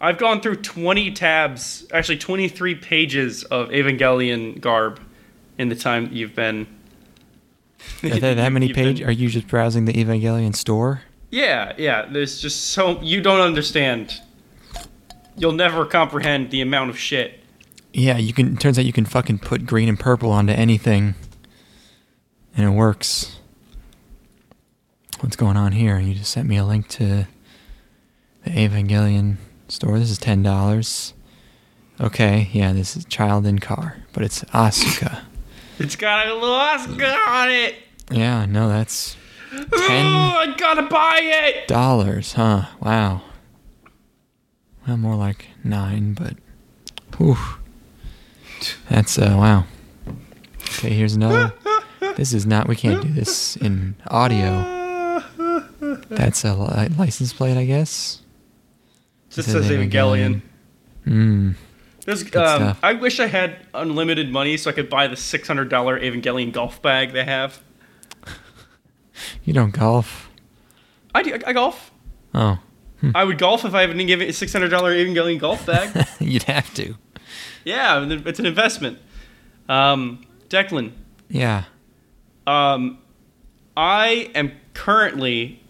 I've gone through 20 tabs, actually 23 pages of Evangelion garb in the time you've been. Are there that many pages? Are you just browsing the Evangelion store? Yeah, yeah. There's just so you don't understand. You'll never comprehend the amount of shit. Yeah, you can. Turns out you can fucking put green and purple onto anything, and it works. What's going on here? You just sent me a link to the Evangelion store. This is ten dollars. Okay, yeah, this is child in car, but it's Asuka. It's got a little Asuka on it. yeah, no, that's Oh, I gotta buy it. dollars, huh? Wow. Well, more like nine, but whew. That's uh wow. Okay, here's another. This is not. We can't do this in audio. That's a li- license plate, I guess. Just It says Evangelion. Hmm. There's, Good um, stuff. I wish I had unlimited money so I could buy the six hundred dollar Evangelion golf bag they have. You don't golf. I do. I golf. Oh, I would golf if I didn't give it a six hundred dollar Evangelion golf bag. you'd have to. yeah, it's an investment. Um, Declan, Yeah. um, I am currently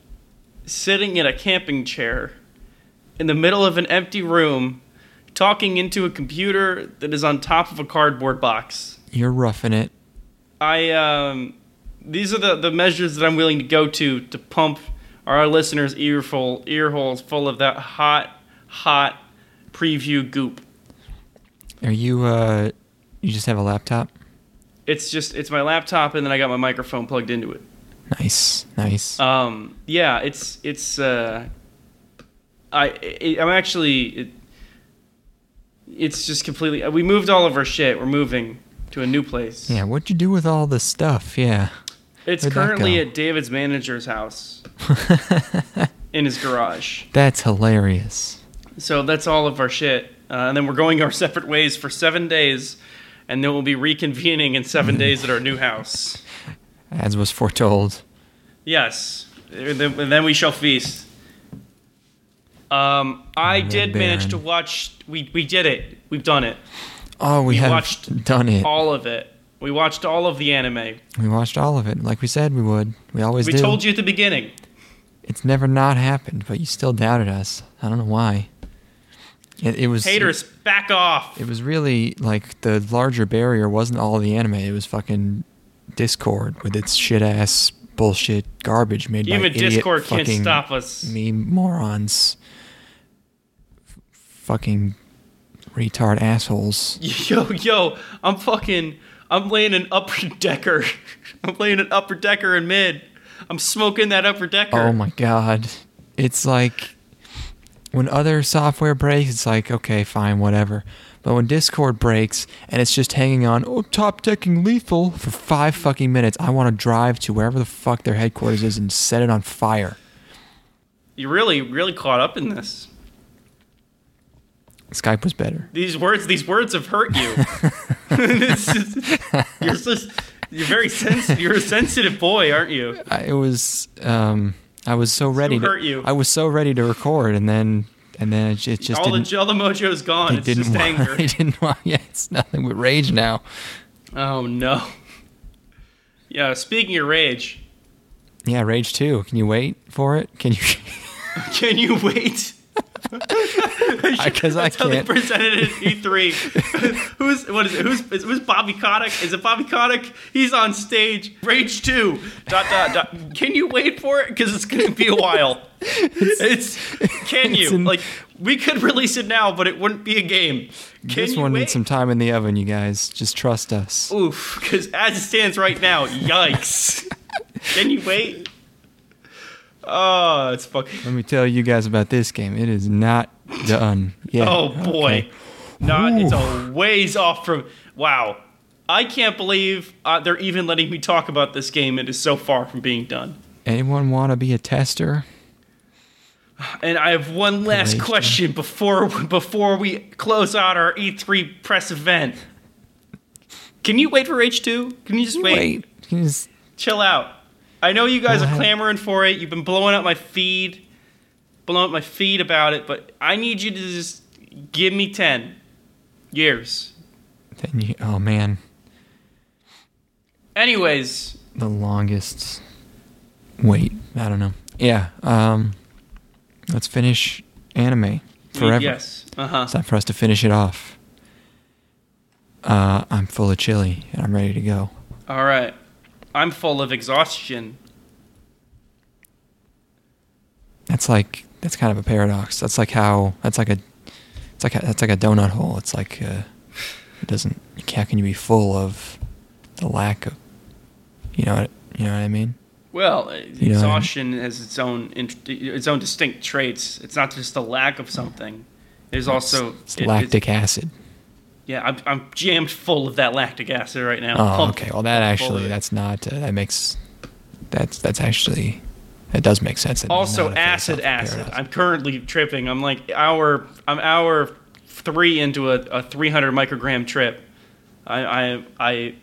sitting in a camping chair in the middle of an empty room, talking into a computer that is on top of a cardboard box. You're roughing it. I um, these are the, the measures that I'm willing to go to to pump our listeners' earful ear holes full of that hot, hot preview goop. Are you? uh You just have a laptop? It's just it's my laptop and then I got my microphone plugged into it. Nice, nice. Um, yeah, it's it's uh, I it, I'm actually it, it's just completely. We moved all of our shit. We're moving to a new place. yeah. What'd you do with all the stuff? Yeah. it's Where'd currently at David's manager's house in his garage. That's hilarious. So that's all of our shit. Uh, and then we're going our separate ways for seven days, and then we'll be reconvening in seven days at our new house. As was foretold. Yes, and then we shall feast. Um, I Red did manage to watch. We we did it. We've done it. Oh, we, We have watched done it. All of it. We watched all of the anime. We watched all of it, like we said we would. We always We do. told you at the beginning. It's never not happened, but you still doubted us. I don't know why. It, it was Haters, back off. It was really like the larger barrier wasn't all the anime. It was fucking Discord with its shit ass bullshit garbage made by Even idiot Discord can't fucking stop us. meme morons. Fucking retard assholes. Yo, yo, I'm fucking. I'm laying an upper decker. I'm laying an upper decker in mid. I'm smoking that upper decker. Oh my god. It's like when other software breaks, it's like, okay, fine, whatever. But when Discord breaks and it's just hanging on, oh, top decking lethal for five fucking minutes, I want to drive to wherever the fuck their headquarters is and set it on fire. You're really, really caught up in this. Skype was better. These words, these words have hurt you. Is- you're just, you're very sensitive. You're a sensitive boy, aren't you? I, it was, um, I was so ready hurt to, you. I was so ready to record and then, and then it, it just all didn't, the all the mojo's gone. it It's didn't just want, anger. it didn't want, yeah, it's nothing but rage now. Oh no. Yeah. Speaking of rage, Yeah, rage too. Can you wait for it? Can you? can you wait? Because I they can't. presented it at E3. who's what is it? Who's is, who's Bobby Kotick? Is it Bobby Kotick? He's on stage. Rage two. Dot dot dot. Can you wait for it? Because it's gonna be a while. It's, can you it's in- like we could release it now, but it wouldn't be a game. Can this one wait? needs some time in the oven, you guys. Just trust us. Oof, because as it stands right now, yikes. Can you wait? Oh, it's fucking. Let me tell you guys about this game. It is not done yet. Oh boy, Okay. not. It's Ooh. a ways off from. Wow, I can't believe uh, they're even letting me talk about this game. It is so far from being done. Anyone want to be a tester? And I have one last question before before we close out our E3 press event. Can you wait for H two? Can you just wait? Wait. Can you just- chill out. I know you guys are clamoring for it. You've been blowing up my feed. blowing up my feed about it, but I need you to just give me 10 years. Then you, oh man, Anyways, the longest wait. I don't know. Yeah. Um, let's finish anime forever. yes. Uh huh. It's time for us to finish it off. Uh, I'm full of chili and I'm ready to go. All right. I'm full of exhaustion. That's like that's kind of a paradox. That's like how that's like a it's like a, that's like a donut hole. It's like uh, it doesn't. How can you be full of the lack of you know what you know what I mean? Well, uh, You exhaustion has its own its own distinct traits. It's not just the lack of something. There's also it's it- it's- lactic acid. Yeah, I'm, I'm jammed full of that lactic acid right now. Oh, okay. Well, that actually, that's not uh, that makes that's that's actually that does make sense. Also acid acid. I'm currently tripping. I'm like hour. I'm hour three into a, a 300 microgram trip. I I I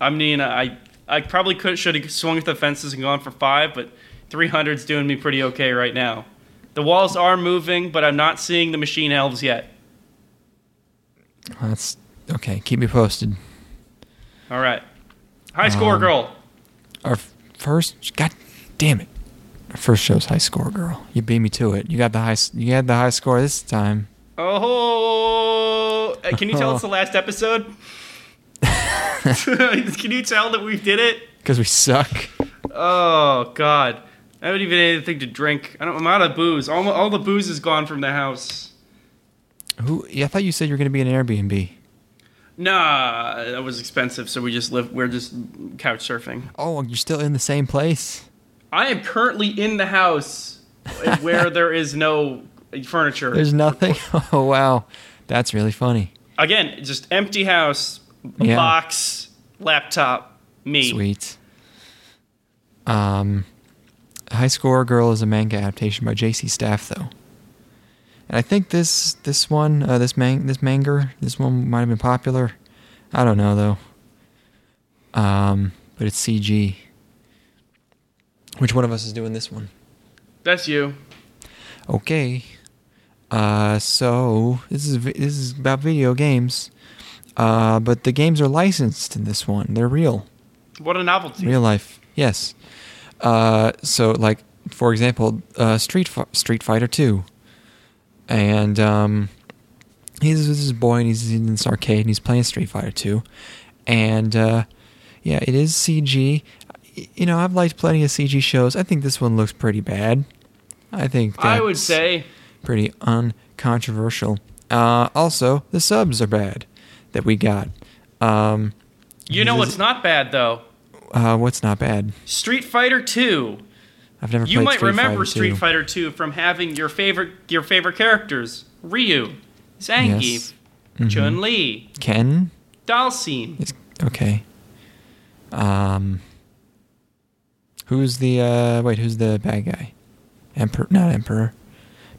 I mean I I probably could should have swung at the fences and gone for five, but 300's doing me pretty okay right now. The walls are moving, but I'm not seeing the machine elves yet. That's okay. Keep me posted. All right, high score Um, girl. Our first, god damn it, our first show's high score, girl. You beat me to it. You got the high. You had the high score this time. Oh, can you tell it's the last episode? can you tell that we did it? Because we suck. Oh God, I haven't even had anything to drink. I don't, I'm out of booze. All, all the booze is gone from the house. Who? Yeah, I thought you said you were gonna be an Airbnb. Nah, that was expensive, so we just live. We're just couch surfing. Oh, you're still in the same place. I am currently in the house where there is no furniture. There's nothing. Oh wow, that's really funny. Again, just empty house, Yeah. box, laptop, me. Sweet. Um, High Score Girl is a manga adaptation by J.C. Staff, though, and I think this this one uh, this man this manga this one might have been popular. I don't know though. Um, but it's CG. Which one of us is doing this one? That's you. Okay. Uh, so this is this is about video games. Uh, but the games are licensed in this one. They're real. What a novelty. Real life, yes. Uh, so like for example, uh, Street Street Fighter Two, and um, he's this is a boy and he's in this arcade and he's playing Street Fighter Two, and uh, yeah, it is CG. You know, I've liked plenty of CG shows. I think this one looks pretty bad. I think I would say pretty uncontroversial. Uh, also, the subs are bad that we got. Um, you know what's not bad though. uh, what's not bad? Street Fighter Two. I've never You played might Street remember Fighter Street 2. Fighter Two from having your favorite your favorite characters: Ryu, Zangief, Yes. Mhm. Chun Li, Ken Dhalsim. is okay. Um, who's the uh? Wait, who's the bad guy? Emperor, not Emperor.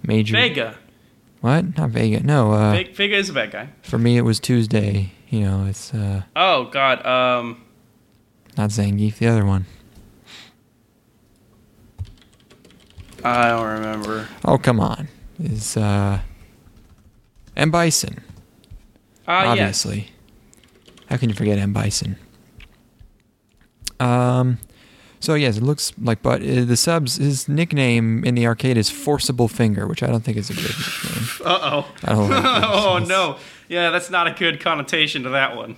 Major. Vega. What? Not Vega. No. Uh, Ve- Vega is a bad guy. for me, it was Tuesday. You know, it's uh, Oh God. Um. not Zangief. The other one. I don't remember. Oh, come on. Is uh, M Bison. Yes. obviously. How can you forget M Bison? Um, so yes, it looks like, but uh, the subs. His nickname in the arcade is Forcible Finger, which I don't think is a good nickname. Uh oh. I don't like oh no. Yeah, that's not a good connotation to that one.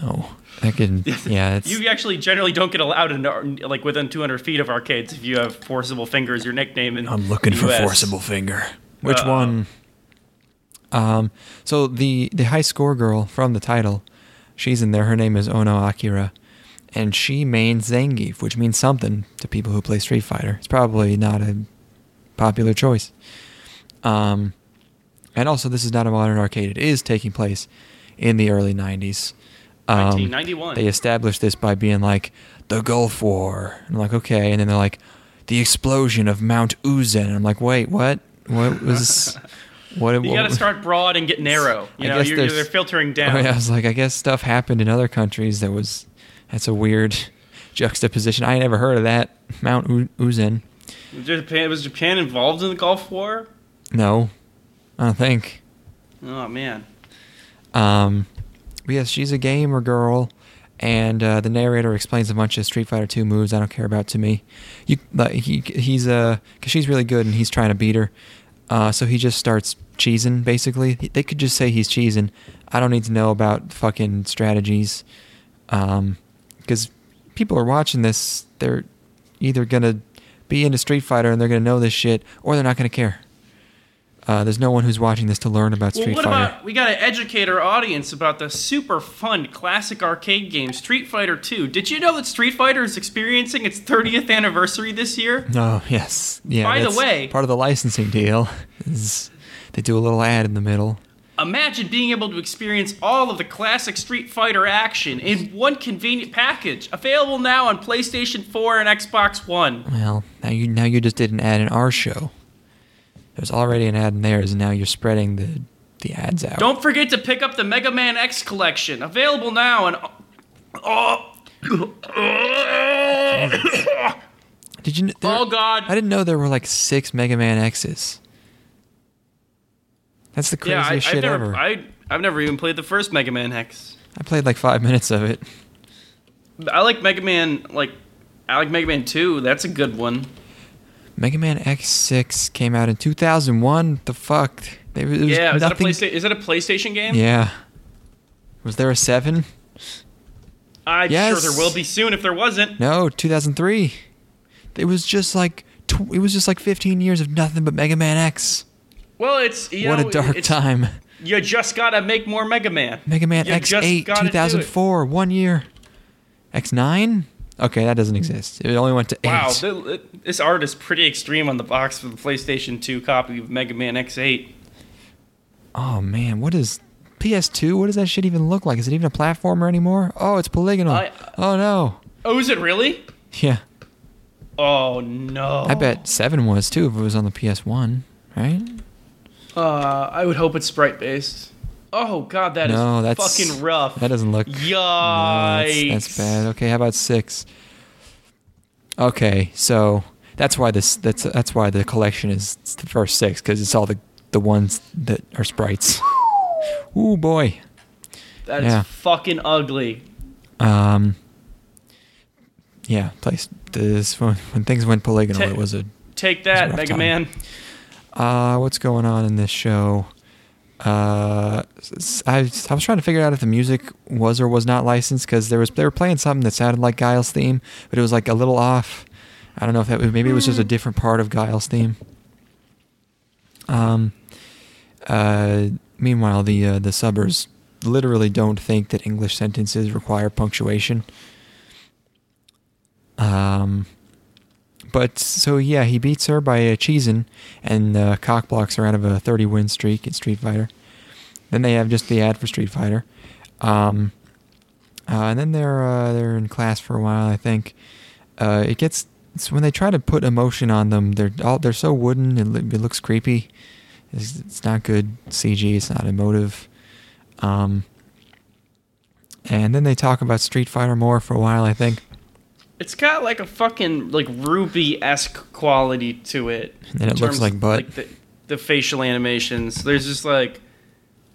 No, that could. Yeah, it's You actually generally don't get allowed in like within 200 feet of arcades if you have forcible fingers. Your nickname in I'm looking for US. Forcible Finger. Which Uh-oh. one? Um, so the the high score girl from the title, she's in there. Her name is Ono Akira, and she mains Zangief, which means something to people who play Street Fighter. It's probably not a popular choice. Um, and also this is not a modern arcade. It is taking place in the early '90s. Um, 1991. They established this by being like the Gulf War. And I'm like, okay, and then they're like the explosion of Mount Unzen. And I'm like, wait, what? What was? What? You got to start broad and get narrow. You I know, you're, they're filtering down. Oh, I was like, I guess stuff happened in other countries that was that's a weird juxtaposition. I never heard of that Mount U- Unzen. Was Japan, was Japan involved in the Gulf War? No, I don't think. Oh man. Um, yes, she's a gamer girl, and uh, the narrator explains a bunch of Street Fighter Two moves I don't care about to me. You, like, he he's uh, cause she's really good, and he's trying to beat her. Uh, so he just starts cheesing. Basically, they could just say he's cheesing. I don't need to know about fucking strategies, um, because people are watching this. They're either gonna be into Street Fighter and they're gonna know this shit, or they're not gonna care. Uh, there's no one who's watching this to learn about Street Well, what Fighter. about we got to educate our audience about the super fun classic arcade game Street Fighter 2. Did you know that Street Fighter is experiencing its 30th anniversary this year? Oh yes, yeah. By the way- part of the licensing deal is they do a little ad in the middle. Imagine being able to experience all of the classic Street Fighter action in one convenient package. Available now on PlayStation 4 and Xbox One. Well, now you now you just did an ad in our show. There's already an ad in theirs, and now you're spreading the the ads out. Don't forget to pick up the Mega Man X collection. Available now And Oh. Did you? There, Oh, God. I didn't know there were like six Mega Man X's. That's the yeah, craziest I, shit never, ever. I, I've never even played the first Mega Man X. I played like five minutes of it. I like Mega Man, like, I like Mega Man 2. That's a good one. Mega Man X6 came out in 2001. The fuck? There was Yeah, is that, a nothing. Is that a PlayStation game? yeah. Was there a seven? I'm Yes. sure there will be soon if there wasn't. No, 2003. It was just like tw- it was just like 15 years of nothing but Mega Man X. Well, it's you what know, a dark time. You just gotta make more Mega Man. Mega Man You X8 gotta do it. 2004, one year. X9? Okay, that doesn't exist. It only went to 8. Wow, this art is pretty extreme on the box for the PlayStation 2 copy of Mega Man X8. Oh man, what is PS2? What does that shit even look like? Is it even a platformer anymore? Oh, it's polygonal. I- oh no. Oh, is it really? Yeah. Oh no. I bet 7 was too if it was on the PS1, right? Uh, I would hope it's sprite based. Oh god, that is no, that's fucking rough. That doesn't look Yikes. No, that's, that's bad. Okay, how about six? Okay, so that's why this that's that's why the collection is the first six because it's all the the ones that are sprites. Ooh boy. That is Yeah. fucking ugly. Um. Yeah, place this when, when things went polygonal, Ta- it was a Take that, Mega time. Man. Uh, what's going on in this show? Uh, I, I was trying to figure out if the music was or was not licensed because there was they were playing something that sounded like Guile's theme, but it was like a little off. I don't know if that was maybe it was just a different part of Guile's theme. Um. Uh. Meanwhile, the uh, the subbers literally don't think that English sentences require punctuation. Um. But so yeah, he beats her by uh, cheesing and uh, cock blocks her out of a 30 win streak in Street Fighter. Then they have just the ad for Street Fighter, um, uh, and then they're uh, they're in class for a while. I think uh, it gets when they try to put emotion on them. They're all they're so wooden. It, it looks creepy. It's, it's not good CG. It's not emotive. Um, and then they talk about Street Fighter more for a while. I think. It's got like a fucking like RWBY esque quality to it. And it looks like butt. Like the, the facial animations. There's just like,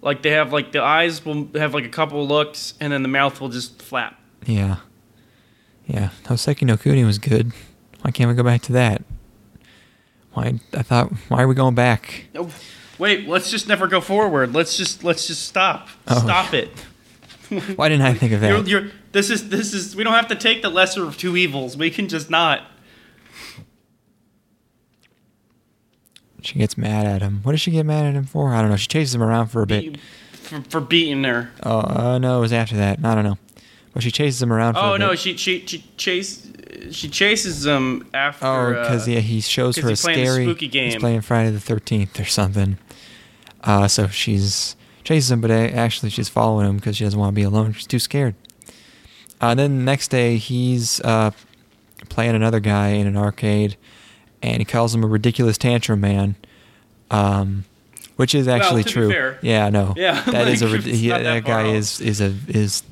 like they have like the eyes will have like a couple looks, and then the mouth will just flap. Yeah. Yeah. Hoseki no Kuni was good. Why can't we go back to that? Why I thought why are we going back? Oh, wait, let's just never go forward. Let's just let's just stop. Oh. Stop it. Why didn't I think of that? You're, you're, this is this is we don't have to take the lesser of two evils. We can just not. She gets mad at him. What does she get mad at him for? I don't know. She chases him around for a bit. Be- For, for beating her. Oh, uh, no, it was after that. I don't know. But she chases him around for Oh a no, bit. she she she chase she chases him after. Oh, because uh, yeah, he shows her a he's playing a scary. spooky He's playing Friday the Thirteenth or something. Uh, so she's chases him, but actually she's following him because she doesn't want to be alone. She's too scared. Uh, then the next day he's uh, playing another guy in an arcade, and he calls him a ridiculous tantrum man. Um, which is actually be true. fair. Yeah, no. Yeah, that is a like, rid- it's he, that, that guy off. is is a is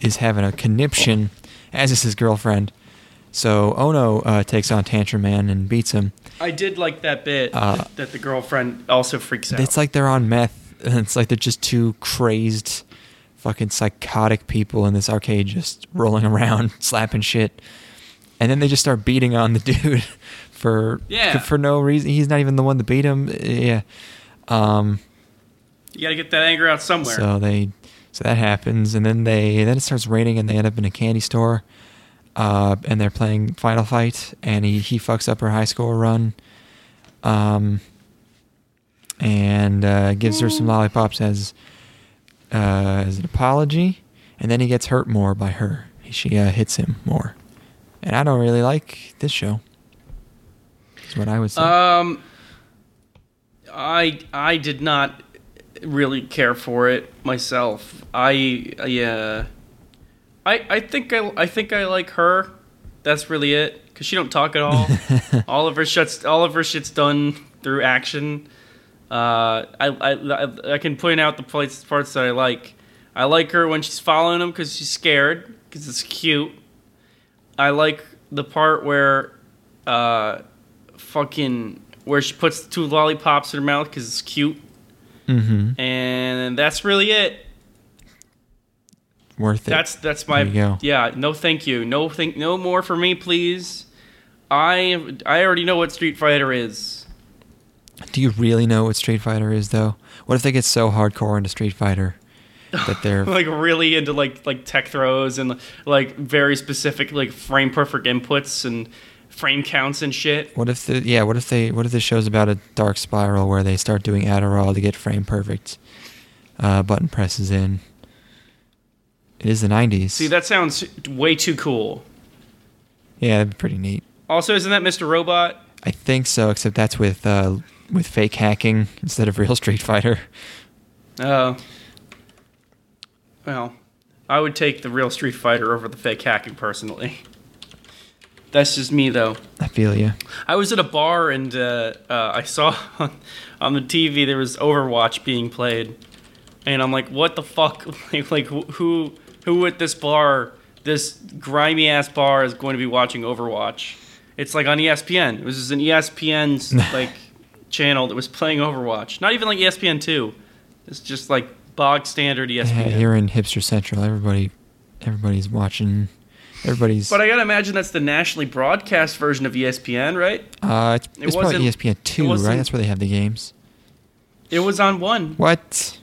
is having a conniption, as is his girlfriend. So Ono uh, takes on Tantrum Man and beats him. I did like that bit Uh, that, the girlfriend also freaks out. It's like they're on meth. And it's like they're just two crazed, fucking psychotic people in this arcade just rolling around, slapping shit. And then they just start beating on the dude for Yeah. for no reason. He's not even the one that beat him. Yeah. Um, you got to get that anger out somewhere. so they so that happens and then they then it starts raining and they end up in a candy store. Uh, and they're playing Final Fight and he, he fucks up her high score run. Um, and uh, gives her some lollipops as uh, as an apology, and then he gets hurt more by her. She uh, hits him more, and I don't really like this show. Is what I would say. Um, I I did not really care for it myself. I yeah, I I think I I think I like her. That's really it. Cause she don't talk at all. all of her shit's all of her shit's done through action. Uh, I, I I can point out the parts parts that I like. I like her when she's following him because she's scared because it's cute. I like the part where, uh, fucking where she puts the two lollipops in her mouth because it's cute, mm-hmm. and that's really it. Worth it. That's that's my There you go. yeah. No, thank you. No, thank no more for me, please. I I already know what Street Fighter is. Do you really know what Street Fighter is, though? What if they get so hardcore into Street Fighter that they're like really into like like tech throws and like very specific like frame perfect inputs and frame counts and shit. What if the yeah? What if they? What if the show's about a dark spiral where they start doing Adderall to get frame perfect uh, button presses in? It is the '90s. See, that sounds way too cool. yeah, that'd be pretty neat. Also, isn't that Mr. Robot? I think so, except that's with uh, with fake hacking instead of real Street Fighter. Oh. well, I would take the real Street Fighter over the fake hacking personally. That's just me though. I feel you. I was at a bar and uh, uh, I saw on, on the TV there was Overwatch being played, and I'm like, what the fuck? like, like who- who at this bar, this grimy ass bar, is going to be watching Overwatch? It's like on ESPN. It was just an ESPN's like channel that was playing Overwatch. Not even like ESPN two. It's just like bog standard E Yeah, here in Hipster Central, everybody, everybody's watching. Everybody's. But I gotta imagine that's the nationally broadcast version of ESPN, right? uh, it's, it it's probably ESPN two, right? That's where they have the games. It was on one. What?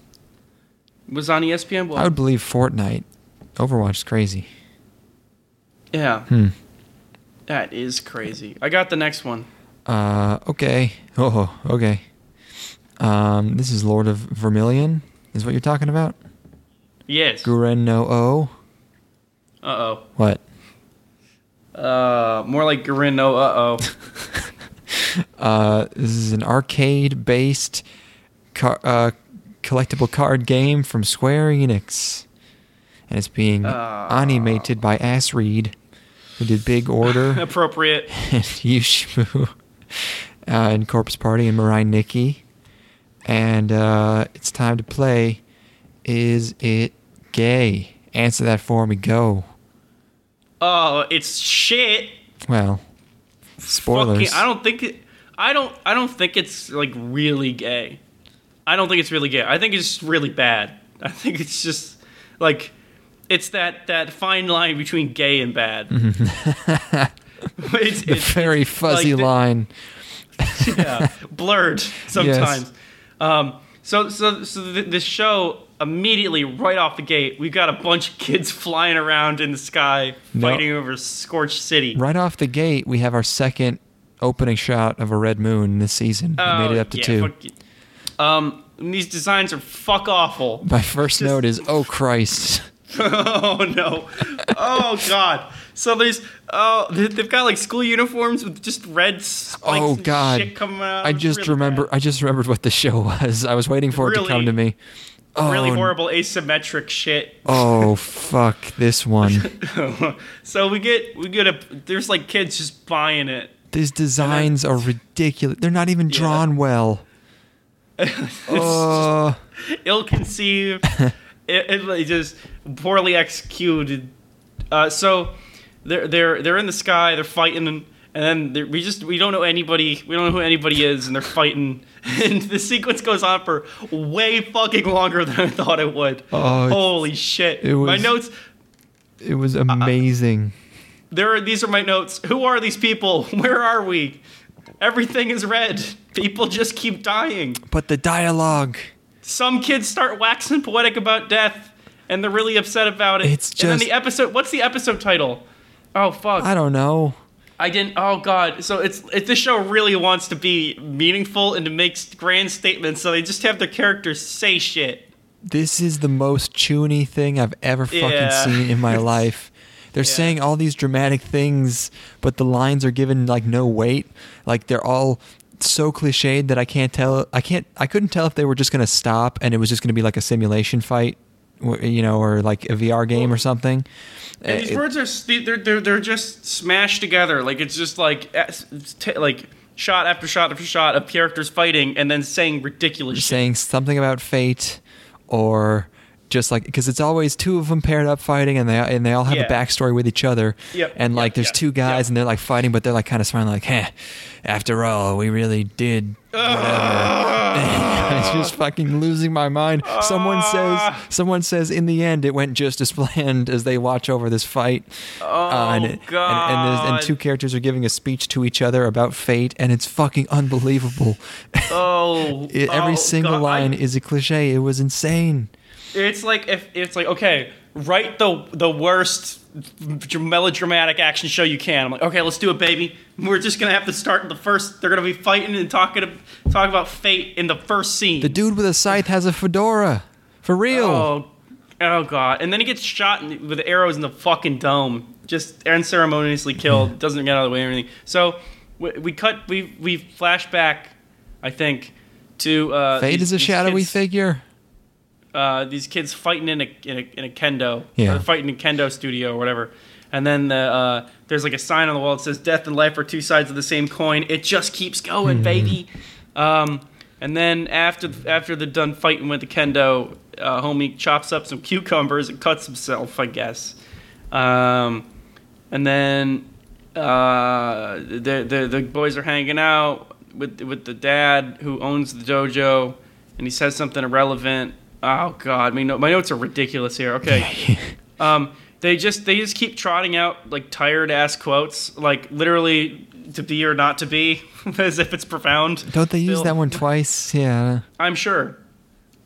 It was on ESPN one. I would believe Fortnite. Overwatch is crazy. yeah. Hmm. That is crazy. I got the next one. Uh, okay. Oh, okay. Um, this is Lord of Vermilion. Is what you're talking about? Yes. Guren no O. Uh oh. What? Uh, more like Garino. Uh oh. Uh, this is an arcade-based car- uh, collectible card game from Square Enix, and it's being Ah. animated by Asread, who did Big Order Appropriate. and Yuushibu, uh, and Corpse Party and Mirai Nikki, and uh, it's time to play. Is it gay? Answer that for me. Go. Oh, it's shit. Well, spoilers. Fucking, I don't think it. I don't. I don't think it's like really gay. I don't think it's really gay. I think it's really bad. I think it's just like it's that that fine line between gay and bad. it's, the it's- very it's fuzzy like the- line. yeah, blurred sometimes. Um, so so so th- this show immediately right off the gate, we've got a bunch of kids flying around in the sky No. fighting over Scorched City. Right off the gate, we have our second opening shot of a red moon this season. we made it Oh, up to yeah, two. Um, these designs are fuck awful. My first Just- note is, oh Christ. oh no! Oh god! So there's oh they- they've got like school uniforms with just red spikes Oh and God. shit coming out. I It's just really remember. bad. I just remembered what the show was. I was waiting for it to come to me. Oh, really horrible asymmetric shit. Oh fuck this one. so we get we get a there's like kids just buying it. These designs are ridiculous. They're not even drawn well. Oh, ill conceived, it, it like just poorly executed. Uh, so they're they're they're in the sky. They're fighting, and, and then we just we don't know anybody. We don't know who anybody is, and they're fighting. And the sequence goes on for way fucking longer than I thought it would. Oh, Holy shit! it My notes. It was amazing. There are these are my notes. Who are these people? Where are we? Everything is red. People just keep dying. but the dialogue. Some kids start waxing poetic about death, and they're really upset about it. It's and then just- the episode. What's the episode title? Oh fuck! I don't know. I didn't. Oh god! So it's it, this show really wants to be meaningful and to make grand statements, so they just have their characters say shit. This is the most chuny thing I've ever fucking Yeah. seen in my life. They're saying all these dramatic things, but the lines are given like no weight. Like they're all so cliched that I can't tell. I can't. I couldn't tell if they were just gonna stop and it was just gonna be like a simulation fight, you know, or like a VR game or something. And these it- words are they're they're they're just smashed together. Like it's just like eh, t- like shot after shot after shot of characters fighting and then saying ridiculous shit. saying something about fate or just like because it's always two of them paired up fighting and they and they all have Yeah. a backstory with each other Yep, and like yep, there's yep, two guys and they're like fighting but they're like kind of smiling like heh after all we really did whatever it's just fucking losing my mind someone says Ah. someone says in the end it went just as planned as they watch over this fight Oh and, it- god! and, and, and two characters are giving a speech to each other about fate and it's fucking unbelievable oh, It, every oh, single God. line is a cliche. It was insane. It's like if it's like okay, write the the worst melodramatic action show you can. I'm like, okay, let's do it, baby. We're just gonna have to start the first. They're gonna be fighting and talking talk about fate in the first scene. The dude with a scythe has a fedora. For real. Oh, oh god! And then he gets shot with arrows in the fucking dome, just unceremoniously killed. Doesn't get out of the way or anything. So we, we cut. We we flash back, I think, to uh, Fate these- is a shadowy kids, figure. Uh, these kids fighting in a in a, in a kendo, Yeah. or fighting in kendo studio or whatever. And then the, uh, there's like a sign on the wall that says "Death and life are two sides of the same coin." It just keeps going, Mm-hmm. baby. Um, and then after after they're done fighting with the kendo, uh, homie chops up some cucumbers and cuts himself, I guess. Um, and then uh, the, the the boys are hanging out with with the dad who owns the dojo, and he says something irrelevant. Oh God, my, no- my notes are ridiculous here. Okay, um, they just they just keep trotting out like tired ass quotes, like literally to be or not to be, as if it's profound. Don't they use that one twice? Yeah. I'm sure.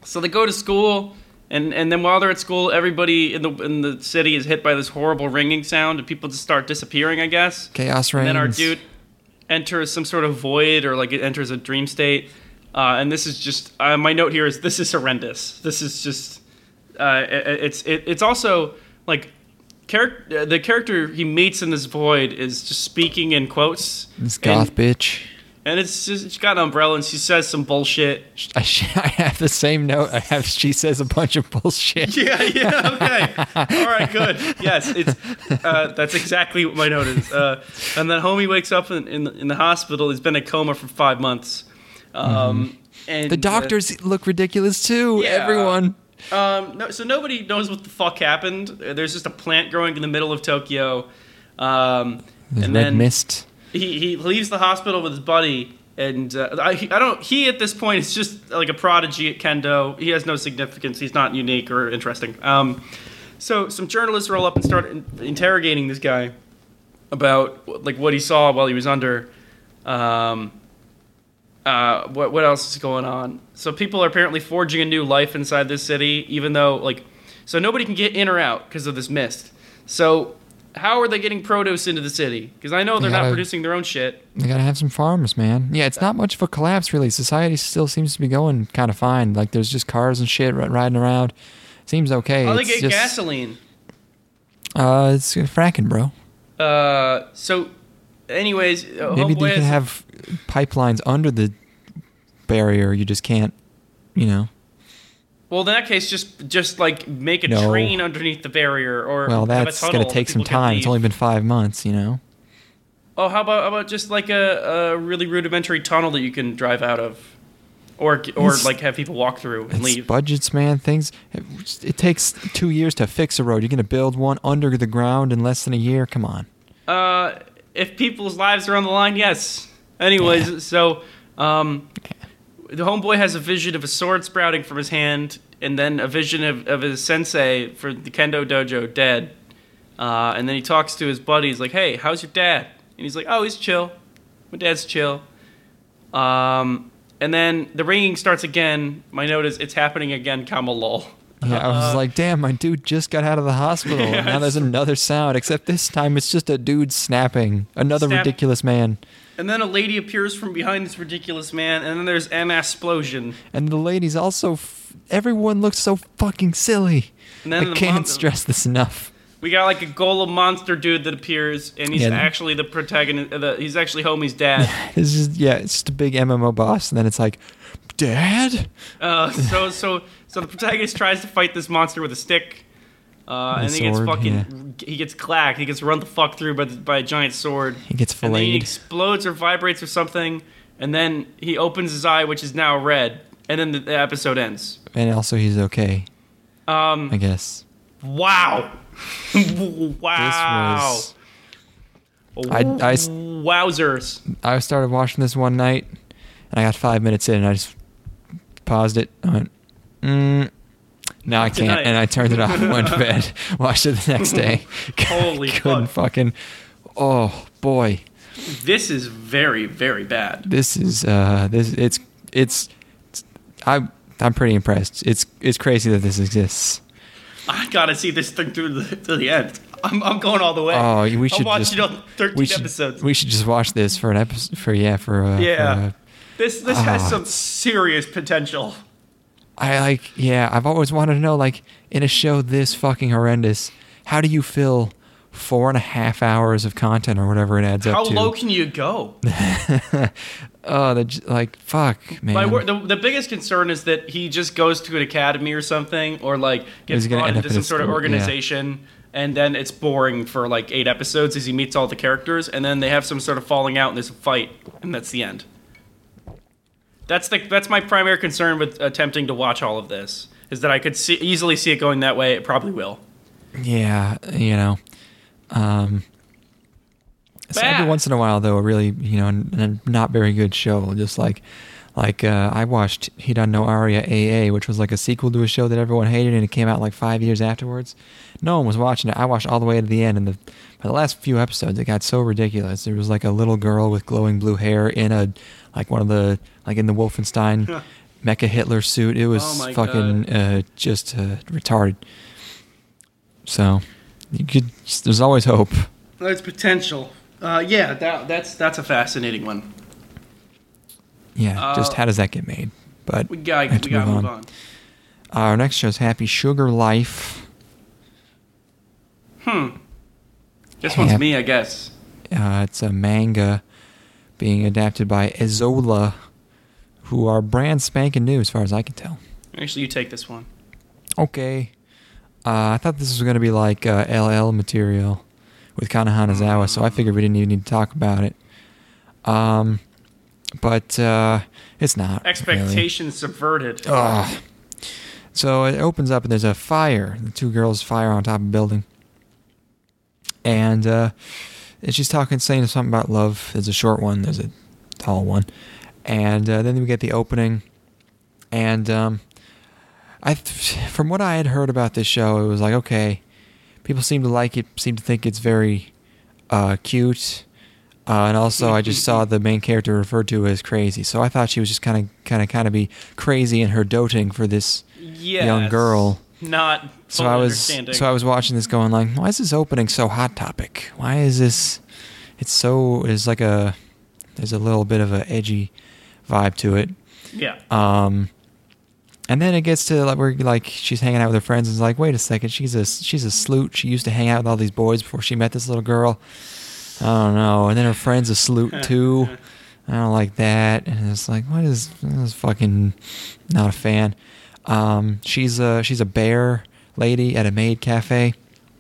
So they go to school, and, and then while they're at school, everybody in the in the city is hit by this horrible ringing sound, and people just start disappearing. I guess. Chaos And reigns. then our dude enters some sort of void, or like it enters a dream state. Uh, and this is just uh, my note here is this is horrendous. This is just uh, it, it's it, it's also like character the character he meets in this void is just speaking in quotes. This goth and, bitch. and it's just she's got an umbrella and she says some bullshit. I, sh- I have the same note. I have. She says a bunch of bullshit. Yeah, yeah, okay. All right, good. Yes, it's uh, that's exactly what my note is. Uh, and then homie wakes up in, in in the hospital. He's been in a coma for five months. Um, and Mm-hmm. The doctors look ridiculous too. Yeah. Everyone. Um, no, so nobody knows what the fuck happened. Uh, There's just a plant growing in the middle of Tokyo. Um, and red then mist. he, he leaves the hospital with his buddy and uh, I, I don't he at this point is just like a prodigy at kendo he has no significance he's not unique or interesting um, so some journalists roll up and start in- interrogating this guy about like what he saw while he was under um, uh, what, what else is going on so people are apparently forging a new life inside this city even though like so nobody can get in or out because of this mist so how are they getting produce into the city because i know they're not gotta- producing their own shit They gotta have some farms, man. Yeah, it's not much of a collapse, really. Society still seems to be going kind of fine. Like there's just cars and shit riding around. Seems okay. How they It's get just- gasoline? Uh, it's fracking, bro. Uh, so, anyways, uh, Maybe homeboy they can have pipelines under the barrier. You just can't, you know. Well, in that case, just just like make a No. train underneath the barrier, or Well, that's gonna take some time. It's only been five months, you know. Oh, how about how about just like a, a really rudimentary tunnel that you can drive out of? or or It's- like have people walk through and It's leave. budgets, man. Things. It, it takes two years to fix a road. You're gonna build one under the ground in less than a year. Come on. Uh, if people's lives are on the line, yes. Anyways, so um, the homeboy has a vision of a sword sprouting from his hand, and then a vision of, of his sensei for the kendo dojo dead. Uh, and then he talks to his buddies like, "Hey, how's your dad?" And he's like, "Oh, he's chill. My dad's chill." Um, and then the ringing starts again. My note is it's happening again, comma lol. Yeah, I was Uh, like, damn, my dude just got out of the hospital. and now there's another sound, except this time it's just a dude snapping. Another Snap. ridiculous man. And then a lady appears from behind this ridiculous man, and then there's an explosion. And the lady's also. F- everyone looks so fucking silly. And then I the can't stress this enough. We got like a golem monster dude that appears, and he's Yeah. actually the protagonist. Uh, the, he's actually Homie's dad. It's just, yeah, it's just a big MMO boss. And then it's like, Dad? Uh, so so so the protagonist tries to fight this monster with a stick, uh, With a and he gets fucking he gets clacked. He gets run the fuck through by, the, by a giant sword. He gets and then he explodes or vibrates or something, and then he opens his eye, which is now red, and then the, the episode ends. And also, he's okay, Um, I guess. wow, wow, This was. I, I, wowzers. I started watching this one night, and I got five minutes in, and I just paused it. I went, mm, no, I can't. Tonight. And I turned it off went to bed. Watched it the next day. Holy Couldn't fuck. fucking. Oh boy, This is very very bad. this is uh, this it's it's. it's I I'm pretty impressed. It's it's crazy that this exists. I gotta see this thing through the, to the end. I'm, I'm going all the way. Oh, we should I'm just it on 13 we should episodes. we should just watch this for an episode for yeah for uh, Yeah. For, uh, this this has Ah, some serious potential. I like yeah, I've always wanted to know like in a show this fucking horrendous, how do you fill four and a half hours of content or whatever it adds How up to? How low can you go? oh, the like fuck, man. My the, the biggest concern is that he just goes to an academy or something, or like gets brought into some sort of school, yeah. organization, and then it's boring for like eight episodes as he meets all the characters, and then they have some sort of falling out and there's a fight, and that's the end. That's the that's my primary concern with attempting to watch all of this is that I could see, easily see it going that way. It probably will. yeah, you know. Um so every once in a while though, a really, you know, n- not very good show just like like uh, I watched Hidan no Aria AA, which was like a sequel to a show that everyone hated, and it came out like five years afterwards. No one was watching it. I watched all the way to the end, and the by the last few episodes, it got so ridiculous. There was like a little girl with glowing blue hair in a like one of the like in the Wolfenstein Mecha Hitler suit. It was Oh fucking uh, just uh, retarded. So you could. There's always hope. There's potential. Uh, yeah, that, that's that's a fascinating one. Yeah. just Uh, how does that get made? But We got we to got move move on. on. our next show is Happy Sugar Life. Hmm. This one's me, I guess. Uh, it's a manga being adapted by Ezo'la, who are brand spanking new as far as I can tell. Actually, you take this one. Okay. Uh, I thought this was going to be like uh, LL material with Kana Hanazawa, so I figured we didn't even need to talk about it. Um, but uh, it's not. really. Expectations subverted. Ugh. So it opens up and there's a fire. The two girls fire on top of a building. And uh, and she's talking, saying something about love. There's a short one. There's a tall one. And uh, then we get the opening. And um, I, from what I had heard about this show, it was like okay, people seem to like it. Seem to think it's very uh, cute. Uh, and also, I just saw the main character referred to as crazy, so I thought she was just kind of, kind of, kind of be crazy in her doting for this yes. young girl. Not So I was, so I was watching this, going like, why is this opening so hot topic? Why is this? It's so, it's like a, there's a little bit of a edgy vibe to it. yeah. Um, and then it gets to like where like she's hanging out with her friends and is like, wait a second, she's a she's a sloot. She used to hang out with all these boys before she met this little girl. I don't know. And then her friend's a sloot too. I don't like that. And it's like, what is this is fucking not a fan. Um, she's a she's a bear lady at a maid cafe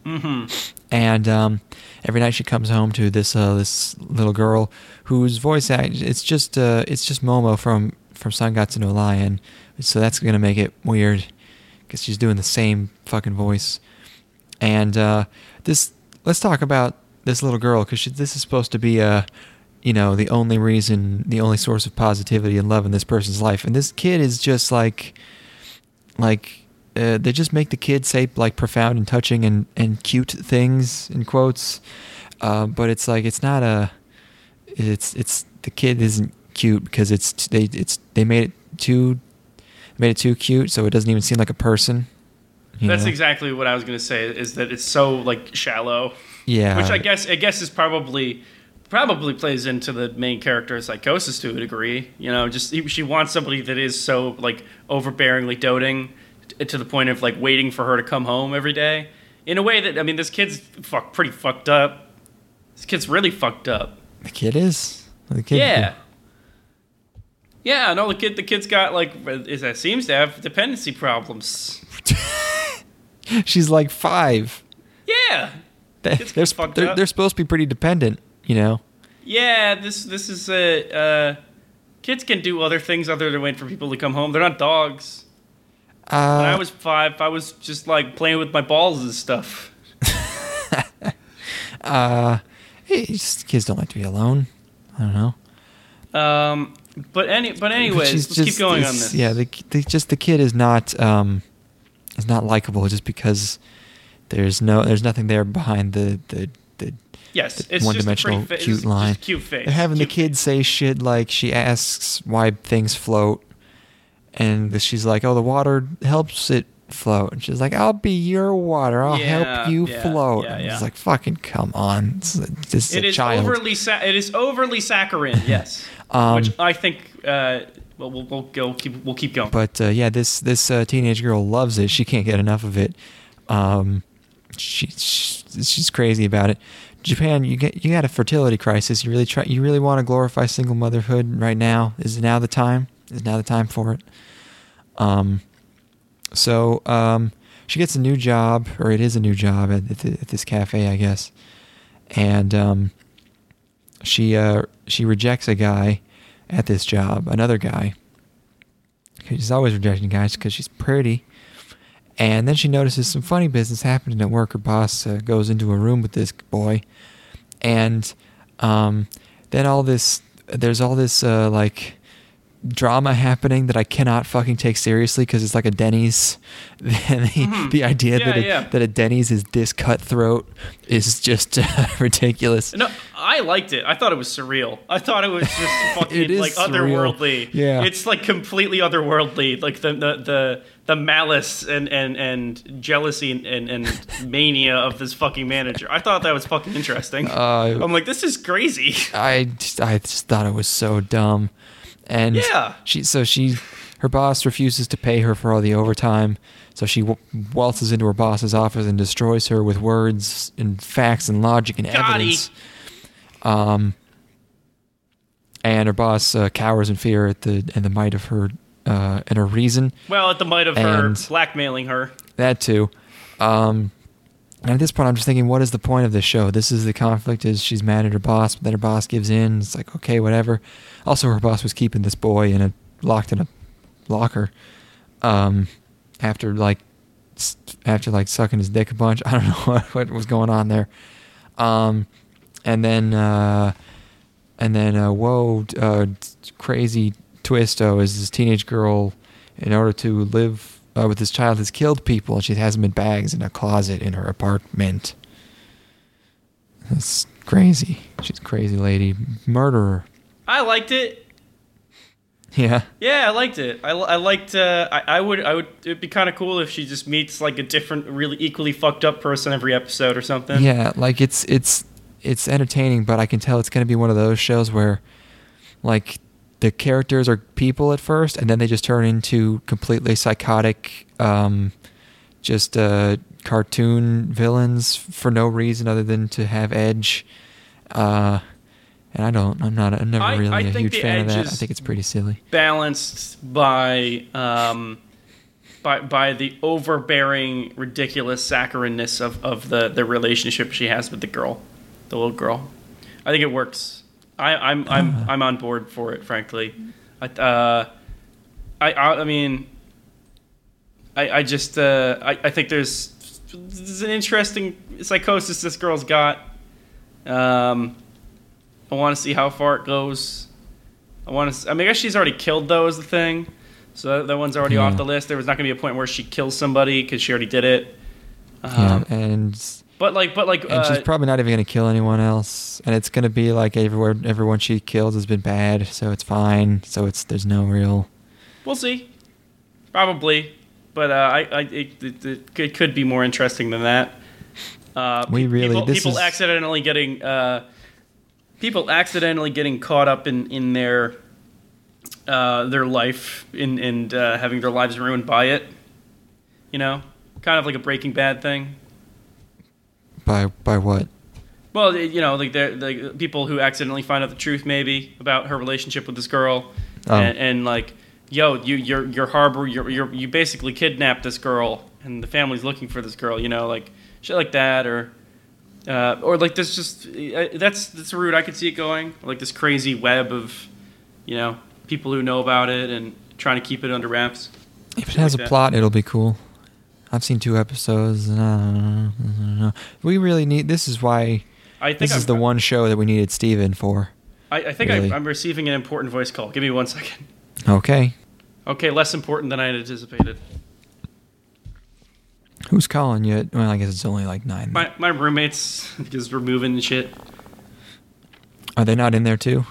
Mm-hmm. and um, every night she comes home to this uh, this little girl whose voice act it's just uh, it's just Momo from from Sangatsu no Lion, so that's gonna make it weird because she's doing the same fucking voice. And uh, this, let's talk about this little girl because this is supposed to be a, you know, the only reason, the only source of positivity and love in this person's life. And this kid is just like, like uh, they just make the kid say like profound and touching and and cute things in quotes, uh, but it's like it's not a, it's it's the kid isn't cute because it's they it's they made it too made it too cute so it doesn't even seem like a person. That's know? exactly what I was gonna say. Is that it's so like shallow. Yeah. Which I guess I guess is probably probably plays into the main character's psychosis to a degree. You know, just she wants somebody that is so like overbearingly doting t- to the point of like waiting for her to come home every day. In a way that I mean, this kid's fuck pretty fucked up. This kid's really fucked up. The kid is. The kid. Yeah. Yeah, no, the kid, the kid's got like, is that seems to have dependency problems. She's like five. Yeah, They, they're, they're, they're supposed to be pretty dependent, you know. Yeah, this this is a uh, kids can do other things other than wait for people to come home. They're not dogs. When I Uh, was five, I was just like playing with my balls and stuff. uh, just- kids don't like to be alone. I don't know. Um, but any but anyways, let's keep going on this. Yeah, the, the just the kid is not um is not likable just because there's no there's nothing there behind the the yes, the it's one-dimensional just a fa- cute line. Cute face. They're having the Cute kid say shit like she asks why things float, and she's like, "Oh, the water helps it float." And she's like, "I'll be your water. I'll Yeah, help you yeah, float." yeah, and yeah. It's like, "Fucking come on, this is, this is It a is child." overly sa- it is overly saccharine. Yes, Um, which I think. Uh, well, we'll we'll go keep we'll keep going. But uh, yeah, this this uh, teenage girl loves it. She can't get enough of it. Um, she, she she's crazy about it. Japan, you get you got a fertility crisis. You really try. You really want to glorify single motherhood right now? Is now the time? Is now the time for it? Um, so um, she gets a new job, or it is a new job at, at, at this cafe, I guess. And um, she uh, she rejects a guy at this job, another guy. She's always rejecting guys because she's pretty. And then she notices some funny business happening at work. Her boss uh, goes into a room with this boy, and um, then all this there's all this uh, like drama happening that I cannot fucking take seriously because it's like a Denny's. The, Mhm. the idea Yeah, that a, yeah. that a Denny's is this cutthroat is just uh, ridiculous. No, I liked it. I thought it was surreal. I thought it was just fucking like surreal. otherworldly. Yeah. it's like completely otherworldly. Like the the the, the malice and, and, and jealousy and, and, and mania of this fucking manager. I thought that was fucking interesting. Uh, I'm like, this is crazy. I just, I just thought it was so dumb, and Yeah. she so she her boss refuses to pay her for all the overtime, so she w- waltzes into her boss's office and destroys her with words and facts and logic and Got-y. evidence. Um, and her boss uh, cowers in fear at the and the might of her uh, and her reason. Well, at the might of her blackmailing her. That too. Um, and at this point, I'm just thinking, what is the point of this show? This is the conflict: is she's mad at her boss, but then her boss gives in. It's like, okay, whatever. Also, her boss was keeping this boy in a locked in a locker. Um, after like, after like sucking his dick a bunch. I don't know what, what was going on there. Um, and then, uh, and then, uh, whoa, uh, crazy twist. Oh, is this teenage girl, in order to live uh, with this child, has killed people. and She has them in bags in a closet in her apartment. That's crazy. She's a crazy lady, murderer. I liked it. Yeah. Yeah, I liked it. I, I liked. Uh, I, I would. I would. It'd be kind of cool if she just meets like a different, really equally fucked up person every episode or something. Yeah, like it's it's it's entertaining, but I can tell it's going to be one of those shows where like the characters are people at first and then they just turn into completely psychotic um just uh cartoon villains for no reason other than to have edge. Uh and I don't I'm not I'm never I- really I a huge fan of that. I think it's pretty silly. balanced by um, by by the overbearing, ridiculous saccharineness of, of the, the relationship she has with the girl, the little girl. I think it works. I, I'm I'm Uh-huh. I'm on board for it. Frankly, I, uh, I, I, I mean, I, I just, uh, I, I think there's, there's an interesting psychosis this girl's got. Um, I want to see how far it goes. I want to. I mean, I guess she's already killed though. Is the thing. So that, that one's already Yeah. off the list. There was not going to be a point where she kills somebody because she already did it. yeah, Um, and But like, but like, and uh, she's probably not even gonna kill anyone else, and it's gonna be like everywhere everyone she kills has been bad, so it's fine. So it's there's no real. we'll see. Probably, but uh, I, I it, it, it could- be more interesting than that. Uh, We really- people, people is- accidentally getting uh, people accidentally getting caught up in in their uh, their life in and uh, having their lives ruined by it. You know, kind of like a Breaking Bad thing. By by what? Well, you know, like the people who accidentally find out the truth maybe about her relationship with this girl, Oh. and, and like, yo, you you're you're harbor you're, you're you basically kidnapped this girl, and the family's looking for this girl. You know, like shit like that, or uh, or like this just uh, that's that's a route I could see it going, like this crazy web of, you know, people who know about it and trying to keep it under wraps. If it has like a that. plot, it'll be cool. I've seen two episodes. And I don't know, I don't know. We really need. This is why. I think This is I'm, the one show that we needed Steven for. I, I think really. I, I'm receiving an important voice call. Give me one second. Okay. Okay, less important than I had anticipated. Who's calling you? Well, I guess it's only like nine. My my roommates just were moving and shit. Are they not in there too?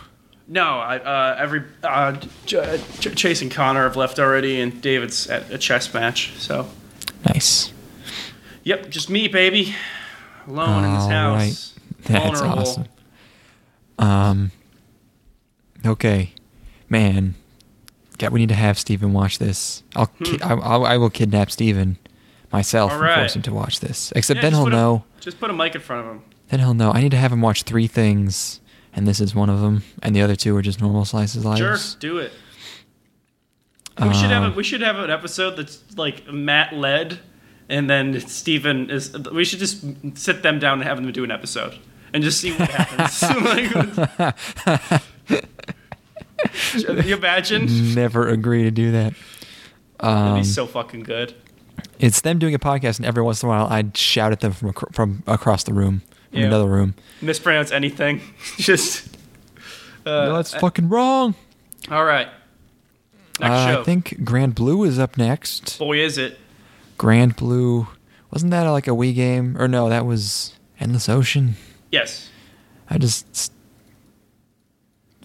No, I uh, every uh, Ch- Ch- Chase and Connor have left already, and David's at a chess match. So, Nice. yep, just me, baby, alone in this house. right. That's Vulnerable. awesome. Um. Okay, man. God, we need to have Steven watch this. I'll, ki- I, I'll I will kidnap Steven myself Hmm. All and right. force him to watch this. Except Yeah, then just he'll put a- know. Just put a mic in front of him. Then he'll know. I need to have him watch three things, and this is one of them, and the other two are just normal slices of Sure, do it. We should have a, we should have an episode that's like Matt led, and then Stephen is. We should just sit them down and have them do an episode and just see what happens. Can you imagine? Never agree to do that. That'd Um, be so fucking good. it's them doing a podcast, and every once in a while, I'd shout at them from ac- from across the room, from Yeah. another room. Mispronounce anything. just. Uh, no, that's fucking wrong. all right. Uh. I think Grand Blue is up next. Boy, is it. Grand Blue, wasn't that like a Wii game? Or no, that was Endless Ocean. Yes. I just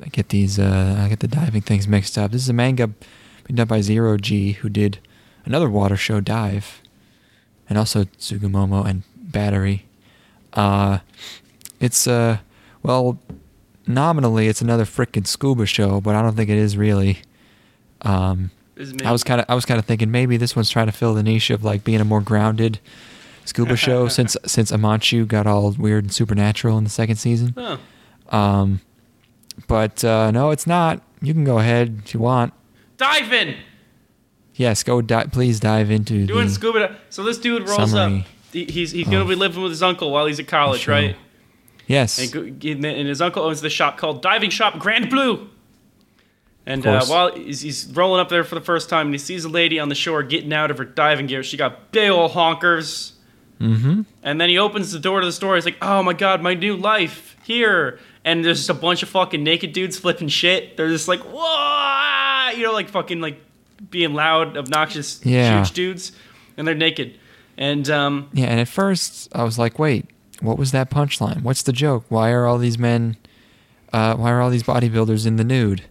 I get these uh I get the diving things mixed up. This is a manga being done by Zero G who did another water show dive and also Tsugumomo and Battery. Uh it's uh well nominally it's another frickin' scuba show, but I don't think it is really. Um This is me. I was kind of I was kind of thinking maybe this one's trying to fill the niche of like being a more grounded scuba show since since Amanchu got all weird and supernatural in the second season. Oh. Um, but uh, no, it's not. You can go ahead if you want. Dive in. Yes, go. Di- please dive into Doing scuba. di- So this dude rolls summary up. He, he's he's gonna be living with his uncle while he's at college, right? Yes, And, go- and then- and his uncle owns the shop called Diving Shop Grand Blue. And uh, while he's, he's rolling up there for the first time, and he sees a lady on the shore getting out of her diving gear. She got big old honkers. mm-hmm. And then he opens the door to the store. He's like, "Oh my god, my new life here!" And there's just a bunch of fucking naked dudes flipping shit. They're just like, "Whoa!" You know, like fucking like being loud, obnoxious, Yeah. huge dudes, and they're naked. And um, Yeah, and at first I was like, wait, what was that punchline? What's the joke? Why are all these men? Uh, why are all these bodybuilders in the nude?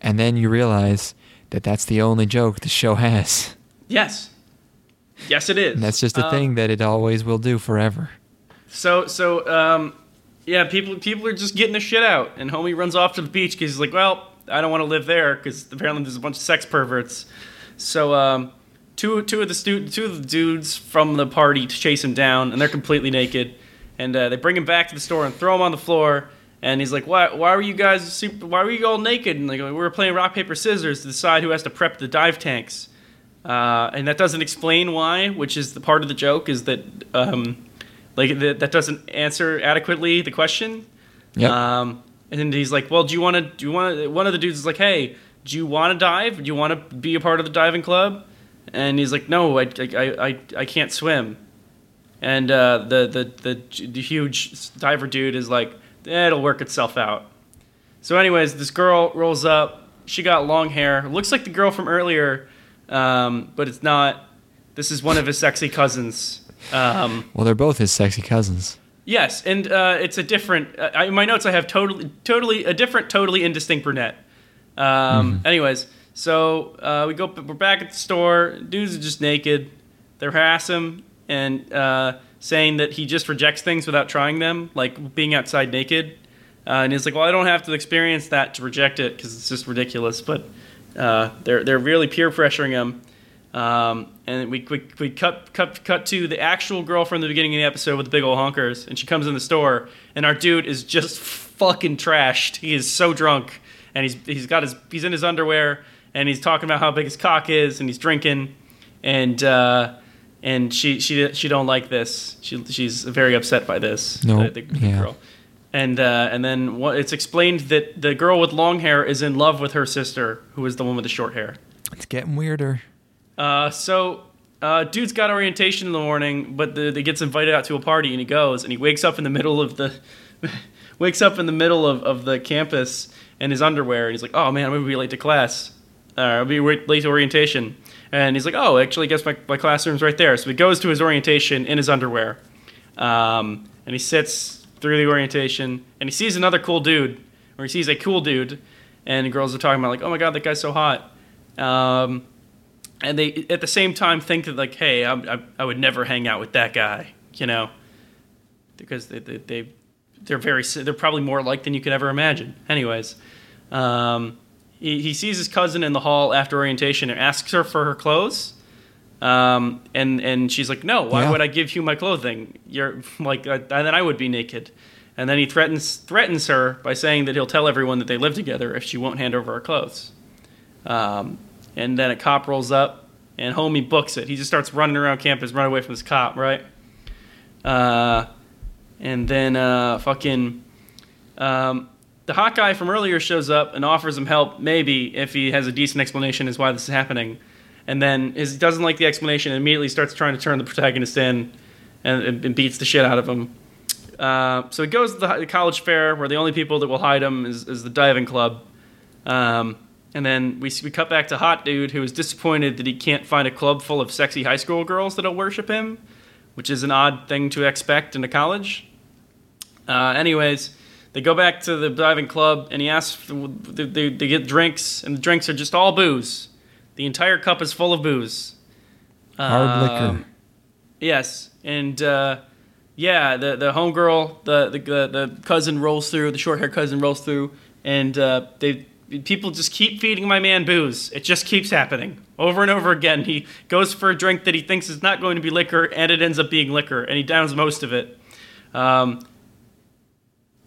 And then you realize that that's the only joke the show has. yes, yes, it is. And that's just a Um, thing that it always will do forever. So so um, yeah, people people are just getting the shit out, and homie runs off to the beach because he's like, well, I don't want to live there because apparently there's a bunch of sex perverts. So um, two two of the stu- two of the dudes from the party to chase him down, and they're completely naked, and uh, they bring him back to the store and throw him on the floor. And he's like, "Why? Why were you guys? Super, why were you all naked?" And like, we were playing rock paper scissors to decide who has to prep the dive tanks. Uh, and that doesn't explain why, which is the part of the joke is that um, like that, that doesn't answer adequately the question. Yep. Um, and then he's like, "Well, do you want to? Do you want to?" One of the dudes is like, "Hey, do you want to dive? Do you want to be a part of the diving club?" And he's like, "No, I, I, I, I can't swim." And uh, the, the the the huge diver dude is like, "It'll work itself out." So, anyways, this girl rolls up. She got long hair. Looks like the girl from earlier, um, but it's not. This is one of his sexy cousins. Um, Well, they're both his sexy cousins. Yes, and uh, it's a different. Uh, in my notes, I have totally, totally a different, totally indistinct brunette. Um, Anyways, so uh, we go. We're back at the store. Dudes are just naked. They harass him and uh, saying that he just rejects things without trying them, like being outside naked. Uh, and he's like, "Well, I don't have to experience that to reject it because it's just ridiculous." But uh, they're they're really peer pressuring him. Um, and we, we, we cut, cut, cut to the actual girl from the beginning of the episode with the big old honkers, and she comes in the store, and our dude is just fucking trashed. He is so drunk, and he's he's got his he's in his underwear, and he's talking about how big his cock is, and he's drinking, and uh, and she she she don't like this. She she's very upset by this. Nope. the, the Yeah. girl. And uh, and then what, it's explained that the girl with long hair is in love with her sister, who is the one with the short hair. It's getting weirder. Uh, so, uh, dude's got orientation in the morning, but the, he gets invited out to a party, and he goes, and he wakes up in the middle of the, wakes up in the middle of, of the campus in his underwear, and he's like, "Oh man, I'm gonna be late to class. Uh, be late to orientation." And he's like, "Oh, actually, I guess my my classroom's right there." So he goes to his orientation in his underwear, um, and he sits through the orientation, and he sees another cool dude, or he sees a cool dude, and girls are talking about like, "Oh my god, that guy's so hot." Um, and they at the same time think that like, hey, I, I, I would never hang out with that guy, you know, because they, they, they they're very they're probably more alike than you could ever imagine. Anyways, um, he he sees his cousin in the hall after orientation and asks her for her clothes. Um, and and she's like, no, why Yeah. would I give you my clothing? You're like, uh, then I would be naked. And then he threatens threatens her by saying that he'll tell everyone that they live together if she won't hand over her clothes. Um, and then a cop rolls up, and homie books it. He just starts running around campus, running away from this cop, right? Uh, and then uh, fucking um, the hot guy from earlier shows up and offers him help, maybe if he has a decent explanation as why this is happening. And then he doesn't like the explanation and immediately starts trying to turn the protagonist in and, and, and beats the shit out of him. Uh, so he goes to the, the college fair where the only people that will hide him is, is the diving club. Um, and then we, we cut back to Hot Dude, who is disappointed that he can't find a club full of sexy high school girls that'll worship him, which is an odd thing to expect in a college. Uh, anyways, they go back to the diving club, and he asks, they, they, they get drinks, and the drinks are just all booze. The entire cup is full of booze. Hard Um, liquor. Yes, and uh, yeah, the the homegirl, the, the the the cousin rolls through, the short hair cousin rolls through, and uh, they people just keep feeding my man booze. It just keeps happening over and over again. He goes for a drink that he thinks is not going to be liquor, and it ends up being liquor, and he downs most of it. Um,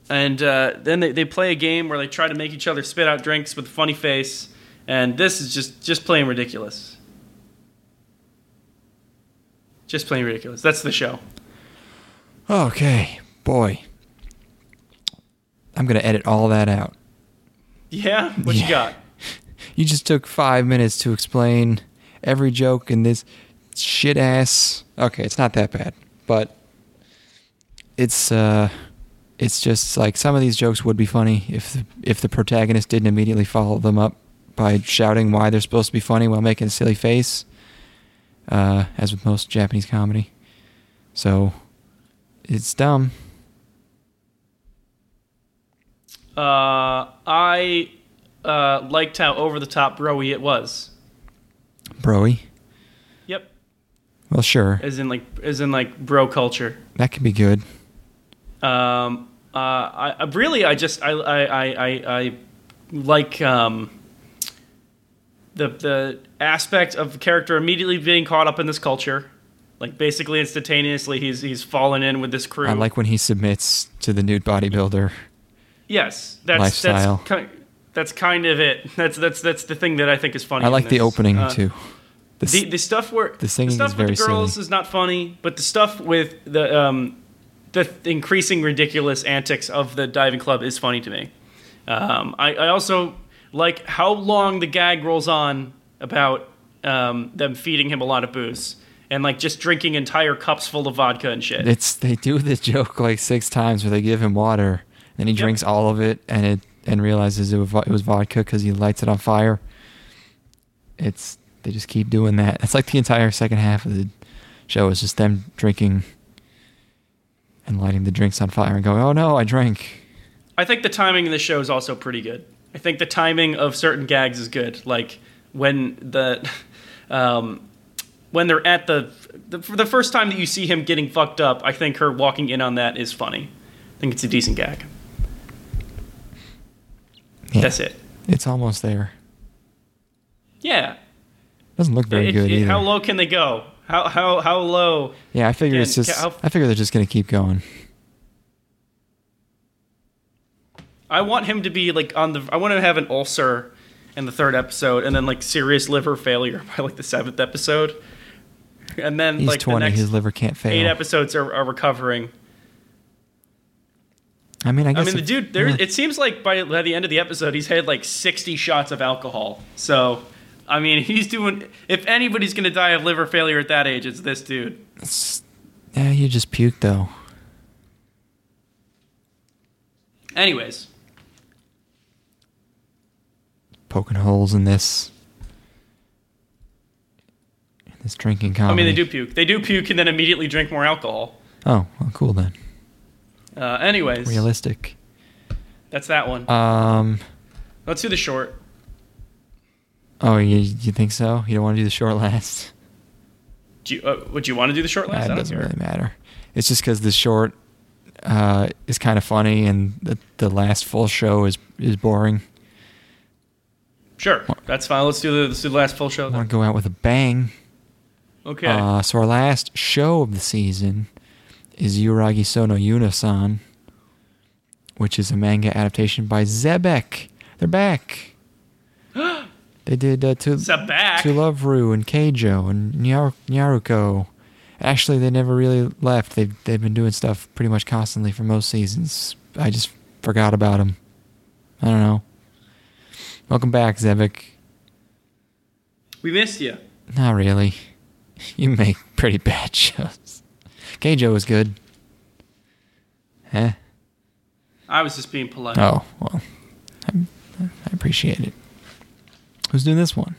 and uh, then they, they play a game where they try to make each other spit out drinks with a funny face, and this is just just plain ridiculous. Just plain ridiculous. That's the show. Okay, boy. I'm gonna edit all that out. Yeah, what you got? You just took five minutes to explain every joke in this shit ass. Okay, it's not that bad, but it's uh, it's just like some of these jokes would be funny if the, if the protagonist didn't immediately follow them up by shouting why they're supposed to be funny while making a silly face. Uh, as with most Japanese comedy, so it's dumb. Uh, I uh, liked how over the top broy it was. Broy. Yep, Well, sure, as in like as in like bro culture. that can be good. Um, uh, I, I really I just I I I, I, like um, the the aspect of the character immediately being caught up in this culture. Like basically instantaneously, he's he's fallen in with this crew. I like when he submits to the nude bodybuilder. Yes, that's lifestyle. that's kind, that's kind of it. That's that's that's the thing that I think is funny. I like the opening Uh, too. The The the stuff where the singing stuff is with the girls silly. is not funny, but the stuff with the um the increasing ridiculous antics of the diving club is funny to me. Um, I, I also like how long the gag rolls on about um, them feeding him a lot of booze and like just drinking entire cups full of vodka and shit. It's they do the joke like six times where they give him water and he Yep. drinks all of it and it and realizes it was, it was vodka because he lights it on fire. It's they just keep doing that. It's like the entire second half of the show is just them drinking and lighting the drinks on fire and going, "Oh no, I drank." I think the timing of the show is also pretty good. I think the timing of certain gags is good. Like when the um, when they're at the, the for the first time that you see him getting fucked up, I think her walking in on that is funny. I think it's a decent gag. Yeah, That's it. It's almost there. Yeah. Doesn't look very It- good it- either. how low can they go? How how how low? yeah, I figure it's just. can- I figure they're just gonna keep going. I want him to be like on the. I want to have an ulcer in the third episode, and then like serious liver failure by like the seventh episode, and then He's like the next His liver can't fail. eight episodes are, are recovering. I mean, I guess. I mean, the dude. There, yeah. it seems like by, by the end of the episode, he's had like sixty shots of alcohol. So, I mean, he's doing. If anybody's gonna die of liver failure at that age, it's this dude. It's- yeah, you just puked though. Anyways, Poking holes in this. in This drinking comedy. I mean, they do puke. They do puke and then immediately drink more alcohol. Oh, well, cool then. Uh, anyways, Realistic. that's that one. Um. Let's do the short. Oh, you you think so? You don't want to do the short last? Do you, uh, would you want to do the short last? That doesn't care. really matter. It's just because the short uh, is kind of funny, and the the last full show is is boring. Sure, that's fine. Let's do the, let's do the last full show. I want to go out with a bang. Okay. Uh, so our last show of the season is Yuragi-sou no Yuuna-san, which is a manga adaptation by Xebec. They're back. they did uh, to to Love Ru and Keijo and Nyar- Nyaruko. Actually, they never really left. They've they've been doing stuff pretty much constantly for most seasons. I just forgot about them. I don't know. Welcome back, Xebec. We missed you. Not really. You make pretty bad shows. Keijo was good. Eh? I was just being polite. Oh, well. I, I appreciate it. Who's doing this one?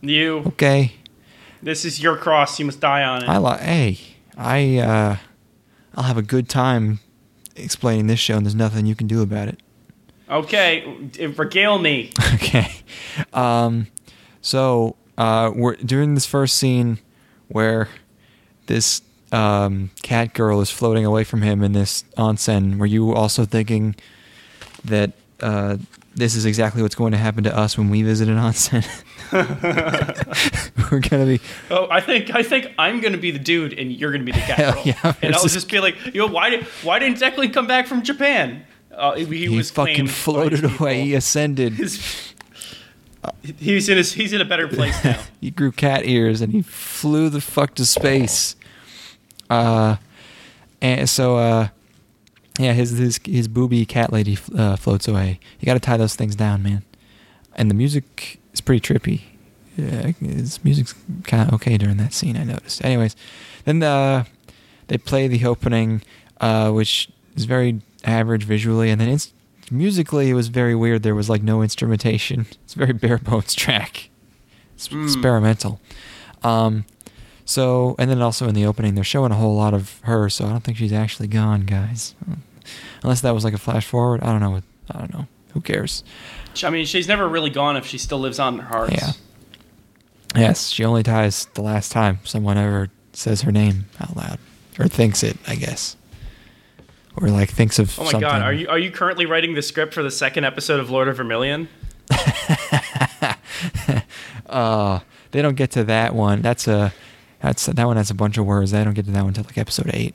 You. Okay. This is your cross. You must die on it. I like. Hey, I. uh I'll have a good time explaining this show, and there's nothing you can do about it. okay, uh, regale me. okay. Um, so uh, we're doing this first scene where this um, cat girl is floating away from him in this onsen. Were you also thinking that uh, this is exactly what's going to happen to us when we visit an onsen? we're gonna be Oh, I think I think I'm gonna be the dude, and you're gonna be the cat Hell yeah, and I'll just be like, yo, why did why didn't Declan come back from Japan? Uh, he, he, was fucking floated away. He ascended. His- he's in his, he's in a better place now. he grew cat ears and he flew the fuck to space. Uh, and so uh, yeah, his his his booby cat lady uh, floats away. You got to tie those things down, man. And the music is pretty trippy. Yeah, his music's kind of okay during that scene. I noticed. Anyways, then the, they play the opening, uh, which is very average visually, and then it's musically it was very weird. There was like no instrumentation. It's a very bare bones track. It's Mm. experimental. Um, so and then also in the opening they're showing a whole lot of her. So I don't think she's actually gone, guys. Unless that was like a flash forward. I don't know. what- I don't know. Who cares? I mean, she's never really gone if she still lives on in our hearts. Yeah. Yes, she only dies the last time someone ever says her name out loud or thinks it. I guess. Or like thinks of Oh my something. god, are you are you currently writing the script for the second episode of Lord of Vermilion? uh, they don't get to that one. That's a that's that one has a bunch of words. I don't get to that one until like episode eight.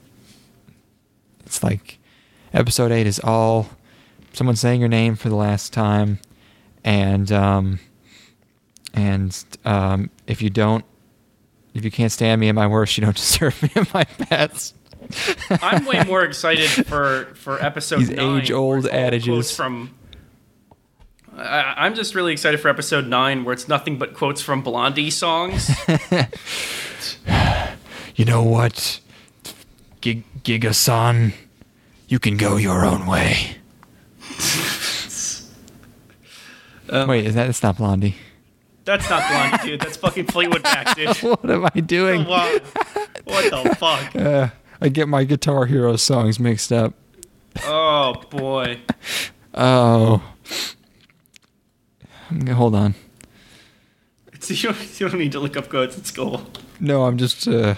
It's like episode eight is all someone saying your name for the last time, and um, and um, if you don't, if you can't stand me at my worst, you don't deserve me at my best. I'm way more excited for for episode These nine. it's all adages. from I, I'm just really excited for episode nine, where it's nothing but quotes from Blondie songs. You know what, Gig- Giga-san, you can go your own way. Um, Wait, is that? It's not Blondie. That's not Blondie, dude. That's fucking Fleetwood Mac, dude. what am I doing? What, what the fuck? Uh, I get my Guitar Hero songs mixed up. Oh boy. Oh. Hold on. It's, you, don't, you don't need to look up quotes. at cool. No, I'm just uh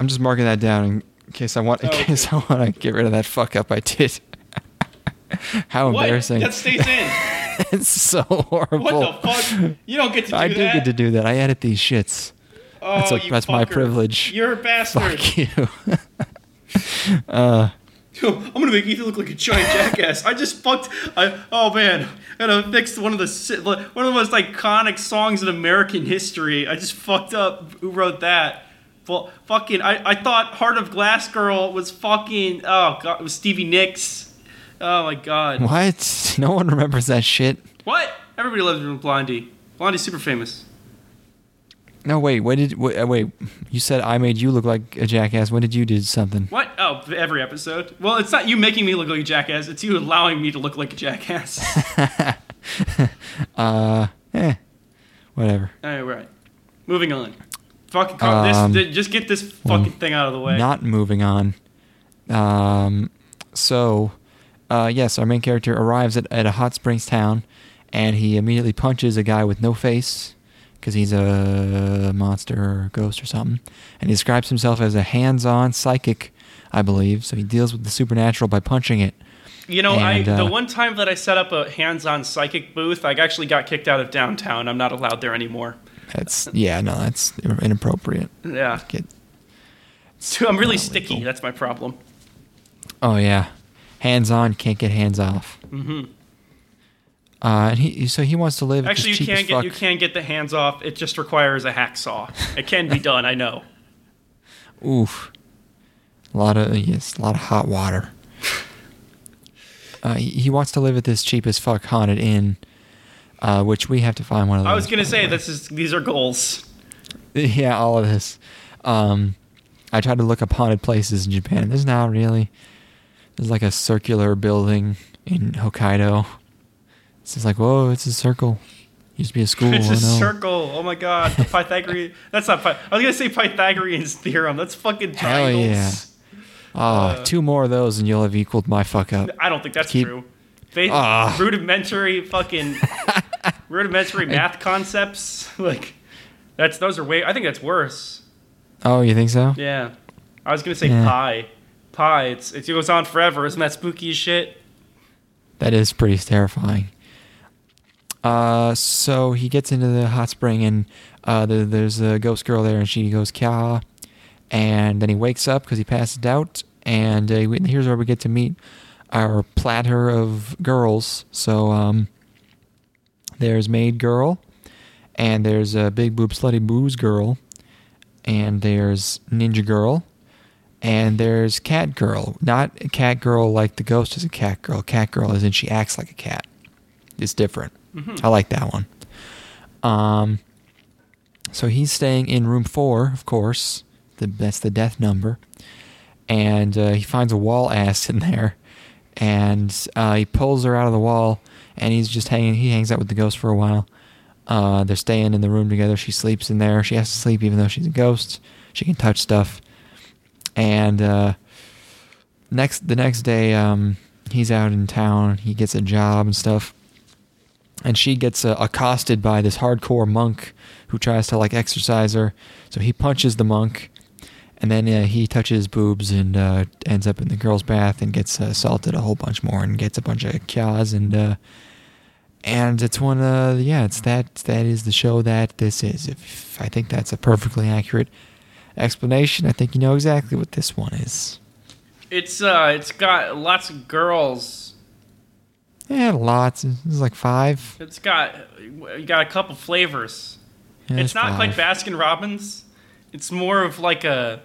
I'm just marking that down in case I want in Oh, okay. case I want to get rid of that fuck up I did. How What? embarrassing. That stays in. it's so horrible. What the fuck? You don't get to do that. I do get to do that. I edit these shits. oh, that's a- you that's my privilege. You're a bastard. Fuck you. uh I'm gonna make Ethan look like a giant jackass. I just fucked. I oh man, I gotta fix one of the one of the most iconic songs in American history. I just fucked up. Who wrote that? Well, fucking. I, I thought Heart of Glass Girl was fucking. Oh god, it was Stevie Nicks. Oh my god. what? No one remembers that shit. What? Everybody loves Blondie. Blondie's super famous. No, wait. What did wait, uh, wait? You said I made you look like a jackass. When did you do something? What? Oh, every episode. Well, it's not you making me look like a jackass. It's you allowing me to look like a jackass. Uh, eh, whatever. All right. Moving on. Fucking Um, this. Just get this fucking thing out of the way. Not moving on. Um, so, uh, yes, our main character arrives at, at a hot springs town, and he immediately punches a guy with no face because he's a monster or a ghost or something, and he describes himself as a hands-on psychic, I believe. So he deals with the supernatural by punching it. you know, I the uh, one time that I set up a hands-on psychic booth, I actually got kicked out of downtown. I'm not allowed there anymore. That's yeah, no, that's inappropriate. Yeah. Get, So I'm really sticky. legal. That's my problem. oh yeah, hands-on can't get hands off. hmm Uh, and he so he wants to live. at Actually, you can get you can get the hands off. It just requires a hacksaw. It can be done. I know. Oof. A lot of yes, a lot of hot water. Uh, he, he wants to live at this cheap as fuck haunted inn, uh, which we have to find one of those. I was gonna say this is these are goals. Yeah, all of this. Um, I tried to look up haunted places in Japan. There's not really. There's like a circular building in Hokkaido. It's just like, whoa, it's a circle. It Used to be a school. It's a know. circle. Oh my god, the Pythagorean. that's not. Py- I was gonna say Pythagorean's theorem. That's fucking triangles. Hell yeah. Oh, Uh, two more of those and you'll have equaled my fuck up. I don't think that's Keep- true. Fa- Ah. rudimentary fucking rudimentary math concepts. Like that's those are way. I think that's worse. Oh, you think so? Yeah. I was gonna say Yeah. pi. Pi. It's it goes on forever. Isn't that spooky as shit? That is pretty terrifying. Uh, so he gets into the hot spring and uh, the, there's a ghost girl there and she goes kya, and then he wakes up because he passed out and uh, here's where we get to meet our platter of girls. So um, there's maid girl, and there's a big boob slutty booze girl, and there's ninja girl, and there's cat girl. Not cat girl like the ghost is a cat girl. Cat girl is in she acts like a cat. It's different. I like that one. Um, so he's staying in room four, of course. The, that's the death number. And uh, he finds a wall ass in there, and uh, he pulls her out of the wall, and he's just hanging. He hangs out with the ghost for a while. Uh, they're staying in the room together. She sleeps in there. She has to sleep even though she's a ghost. She can touch stuff. And uh, next the next day, um, he's out in town. He gets a job and stuff. And she gets uh, accosted by this hardcore monk who tries to like exorcise her. So he punches the monk, and then uh, he touches boobs and uh, ends up in the girls' bath and gets uh, assaulted a whole bunch more and gets a bunch of kyas and uh, and it's one uh yeah it's that that is the show that this is. If I think that's a perfectly accurate explanation, I think you know exactly what this one is. It's uh, it's got lots of girls. Yeah, lots. There's like five. It's got you got a couple flavors. Yeah, it's not like. Baskin Robbins. It's more of like a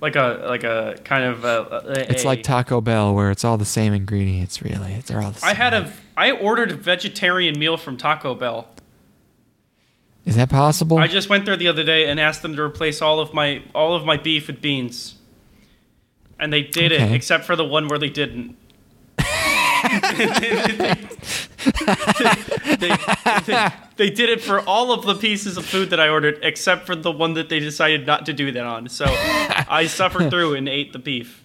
like a like a kind of a, a- It's like Taco Bell, where it's all the same ingredients. Really, they're all the same. I had a I ordered a vegetarian meal from Taco Bell. Is that possible? I just went there the other day and asked them to replace all of my all of my beef with beans. And they did it, except for the one where they didn't. They, they- they did it for all of the pieces of food that I ordered, except for the one that they decided not to do that on. So I suffered through and ate the beef.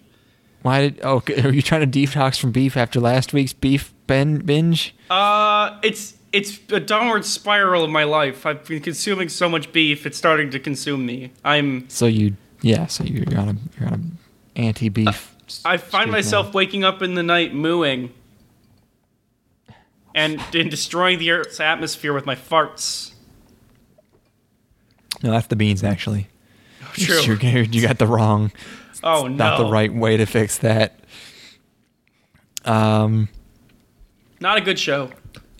Why did? Oh, are you trying to detox from beef after last week's beef ben, binge? Uh, it's it's a downward spiral of my life. I've been consuming so much beef; it's starting to consume me. I'm So you, yeah. So you're on a you're on a anti-beef. I find myself now. waking up in the night mooing and, and destroying the Earth's atmosphere with my farts. No, that's the beans actually. True. You're, you got the wrong. oh no, Not the right way to fix that. Um. Not a good show.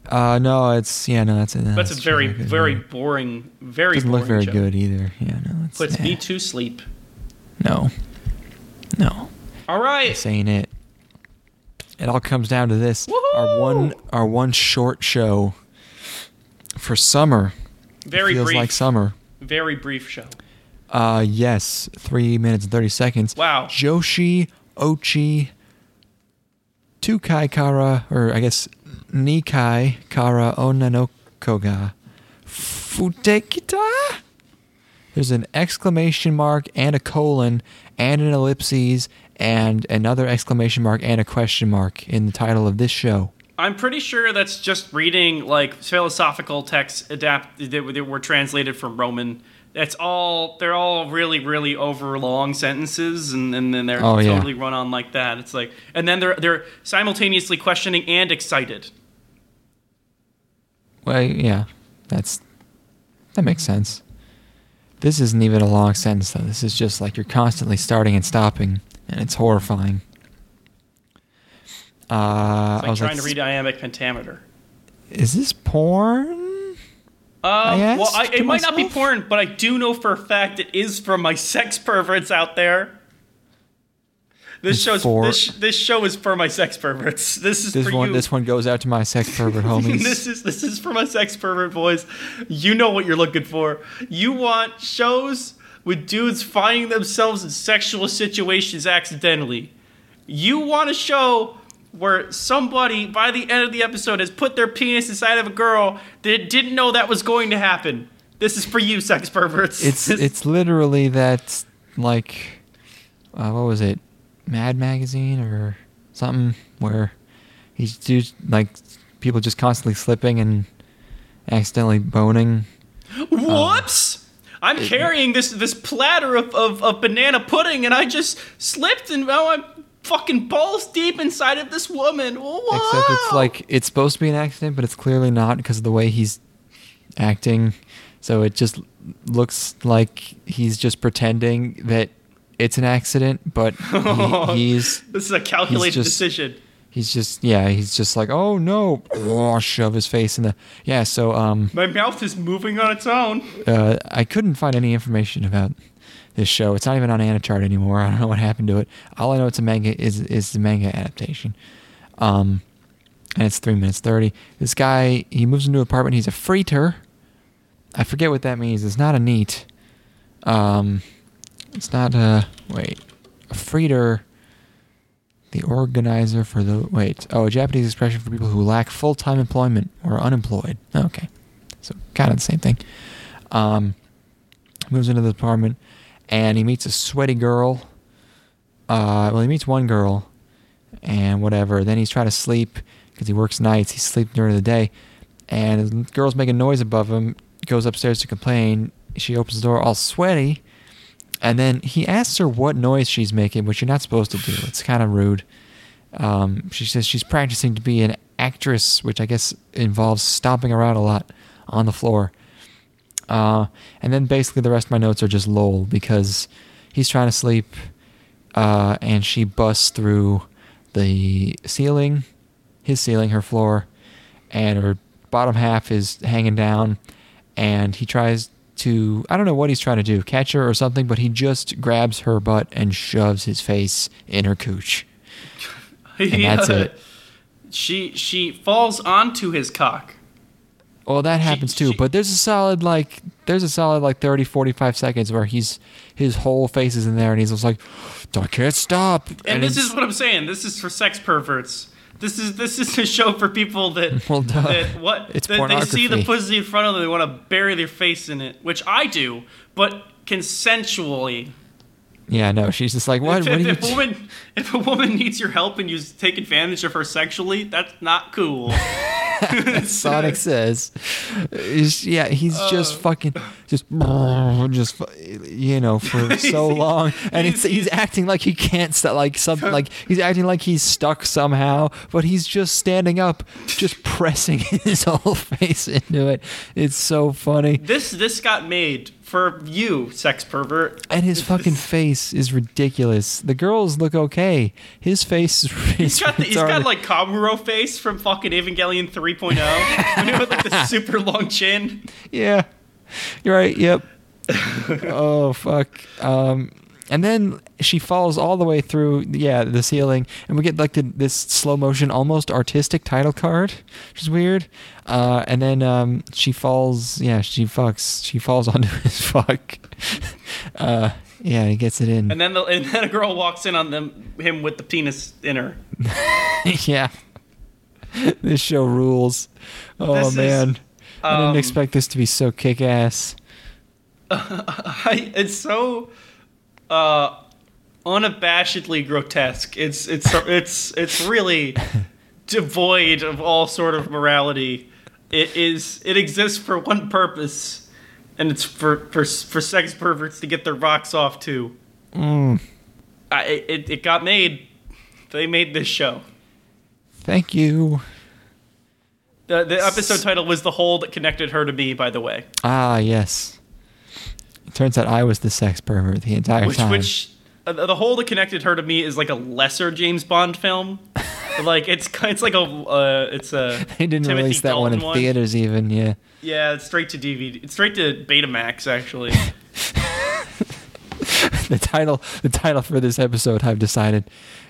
Uh. No. It's yeah. No. That's a. That's, a very, very boring, very Doesn't boring look very show. good either. Yeah. No. It's, Puts eh, me to sleep. No. No. All right. This ain't it. It all comes down to this. Our one our one short show for summer. Very feels brief. like summer. very brief show. Uh yes, three minutes and thirty seconds. Wow. Joshi Ochi Tukai Kara or I guess Nikai Kara Onna no Ko ga Futekita There's an exclamation mark and a colon and an ellipses and another exclamation mark and a question mark in the title of this show. I'm pretty sure that's just reading like philosophical texts adapt that that were translated from Roman. That's all. They're all really, really over long sentences, and, and then they're Oh, yeah. totally run on like that. It's like, and then they're they're simultaneously questioning and excited. Well, yeah, that's that makes sense. This isn't even a long sentence though. This is just like you're constantly starting and stopping, and it's horrifying. Uh, It's I like was trying like, to read iambic pentameter. is this porn? Um, asked well, I, it might not be porn, but I do know for a fact it is from my sex perverts out there. This show's for- this this show is for my sex perverts. This is This for one, you. this one goes out to my sex pervert homies. this is this is for my sex pervert boys. You know what you're looking for. You want shows with dudes finding themselves in sexual situations accidentally. You want a show where somebody by the end of the episode has put their penis inside of a girl that didn't know that was going to happen. This is for you, sex perverts. it's it's literally that like, uh, what was it, Mad Magazine or something where he's just like people just constantly slipping and accidentally boning. Whoops! I'm carrying this this platter of, of, of banana pudding and I just slipped and now I'm fucking balls deep inside of this woman. Whoa! Except it's like it's supposed to be an accident, but it's clearly not because of the way he's acting. So it just looks like he's just pretending that it's an accident, but he, he's this is a calculated just- decision. He's just yeah he's just like oh no oh, shove his face in the yeah. So um My mouth is moving on its own. uh, I couldn't find any information about this show. It's not even on AniChart anymore. I don't know what happened to it. All I know it's a manga is is the manga adaptation. Um, and it's three minutes thirty. This guy he moves into an apartment. He's a freeter. I forget what that means. It's not a NEET. Um, it's not a wait. A freeter. The organizer for the wait. Oh, a Japanese expression for people who lack full time employment or unemployed. Okay, so kind of the same thing. Um, moves into the apartment, and he meets a sweaty girl. Uh, well, he meets one girl, and whatever. Then he's trying to sleep because he works nights. he sleeps during the day, and the girl's making noise above him. Goes upstairs to complain. She opens the door all sweaty, and then he asks her what noise she's making, which you're not supposed to do. It's kind of rude. Um, she says she's practicing to be an actress, which I guess involves stomping around a lot on the floor. Uh, and then basically the rest of my notes are just lol because he's trying to sleep, uh, and she busts through the ceiling, his ceiling, her floor, and her bottom half is hanging down, and he tries to I don't know what he's trying to do, catch her or something, but he just grabs her butt and shoves his face in her cooch. And that's it. She she falls onto his cock. Well, that She- happens too, she- but there's a solid like there's a solid like 30 45 seconds where he's his whole face is in there and he's just like I can't stop. And, this is what I'm saying. This is for sex perverts. This is this is a show for people that Well, duh. that what It's that they see the pussy in front of them, they want to bury their face in it, which I do, but consensually. Yeah, no, she's just like, what? if, what if, you? if a woman if a woman needs your help and you take advantage of her sexually, that's not cool. Sonic says, is- yeah, he's just Uh. fucking, just, just, you know, for so long, and it's he's- he's acting like he can't stop, like something, like he's acting like he's stuck somehow, but he's just standing up, just pressing his whole face into it. It's so funny, This this got made for you, sex pervert. and his fucking face is ridiculous. The girls look okay. His face is. He's got the, he's got like Kamuro face from fucking Evangelion 3.0. when he had like the super long chin. Yeah. You're right. Yep. oh fuck. Um and then she falls all the way through yeah, the ceiling and we get like the, this slow motion almost artistic title card, which is weird. Uh and then um she falls yeah, she fucks. She falls onto his fuck. uh yeah, he gets it in. And then the, and then a girl walks in on them him with the penis in her. yeah. this show rules. Oh This is, man. I didn't um, expect this to be so kick ass. I, it's so uh, unabashedly grotesque. It's it's it's it's really devoid of all sort of morality. It is it exists for one purpose, and it's for for for sex perverts to get their rocks off too. Mm. I, it it got made. They made this show. Thank you. The the episode title was "The Hole That Connected Her to Me." By the way, Ah, yes. It turns out I was the sex pervert the entire which time. which uh, the whole that connected her to me is like a lesser James Bond film. like it's it's like a uh, it's a they didn't Timothy release that one in Dalton theaters, even. Yeah. Yeah, it's straight to DVD. It's straight to Betamax actually. The title, the title for this episode, I've decided,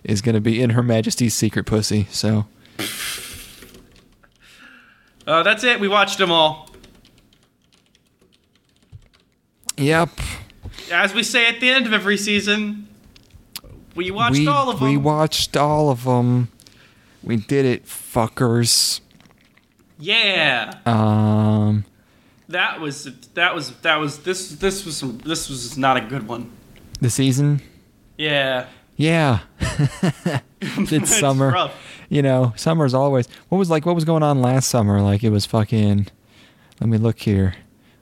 is going to be "In Her Majesty's Secret Pussy." So, uh, that's it. We watched them all. Yep, As we say at the end of every season, we watched we all of them. we watched all of them. We did it, fuckers. yeah, Um, that was that was that was this this was some, this was not a good one. the season, Yeah, yeah. it's summer. rough. You know, summer's always. What was like? What was going on last summer? Like it was fucking. Let me look here.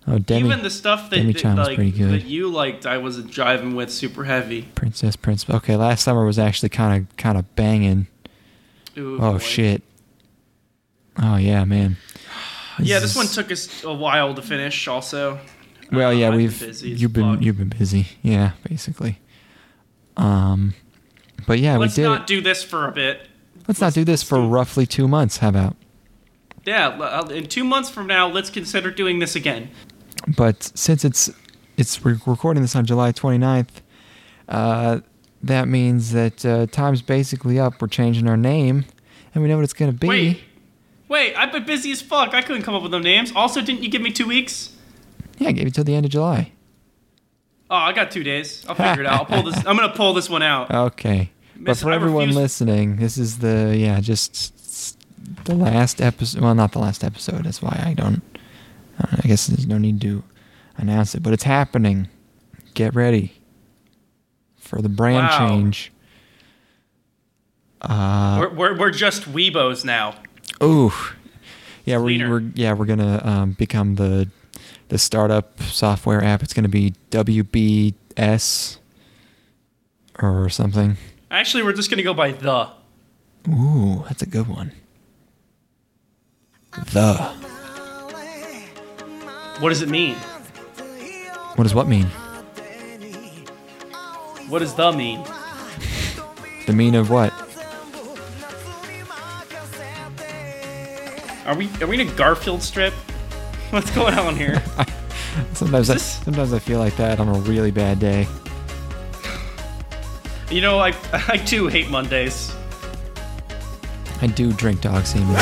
Oh, Demi, Even the stuff that, Demi that, Chan was like, pretty good. that you liked, I wasn't driving with super heavy. Princess Prince. Okay, last summer was actually kind of kind of banging. Ooh, Oh boy. shit. Oh yeah, man. Yeah, this is- one took us a while to finish. Also, Well, Uh, yeah, I've we've busy you've been fuck. you've been busy. Yeah, basically. Um, but yeah, Let's we did. not do this for a bit. let's not do this for roughly two months. How about? Yeah, uh, in two months from now, let's consider doing this again. But since it's it's we're recording this on July 29th, uh, that means that uh, time's basically up. We're changing our name, and we know what it's gonna be. Wait, wait, I've been busy as fuck. I couldn't come up with them names. Also, didn't you give me two weeks? Yeah, I gave you till the end of July. Oh, I got two days. I'll figure it out. I'll pull this. I'm gonna pull this one out. Okay. But for I everyone refuse- listening, this is the yeah, just the last episode. Well, not the last episode. That's why I don't. I guess there's no need to announce it, but it's happening. Get ready for the brand Wow. change. Uh, we're, we're we're just weebos now. ooh, yeah, we, Cleaner. we're yeah we're gonna um, become the the startup software app. It's gonna be WBS or something. Actually, we're just gonna go by the. Ooh, that's a good one. The. What does it mean? What does what mean? What does the mean? The mean of what? Are we are we in a Garfield strip? What's going on here? Sometimes I, This- sometimes I feel like that on a really bad day. You know, I I too hate Mondays. I do drink dog semen.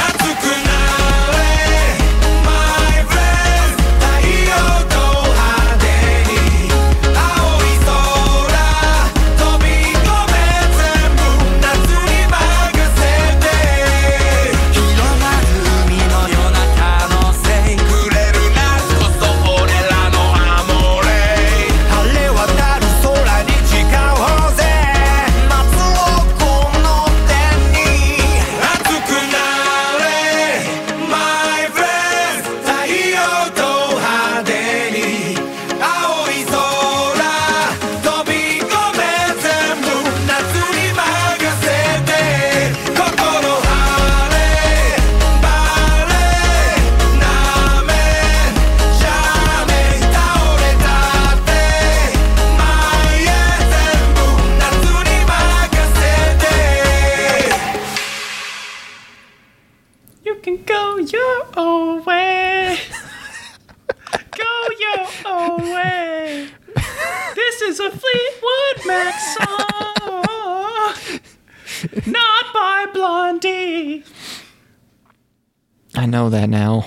Blondie. I know that now.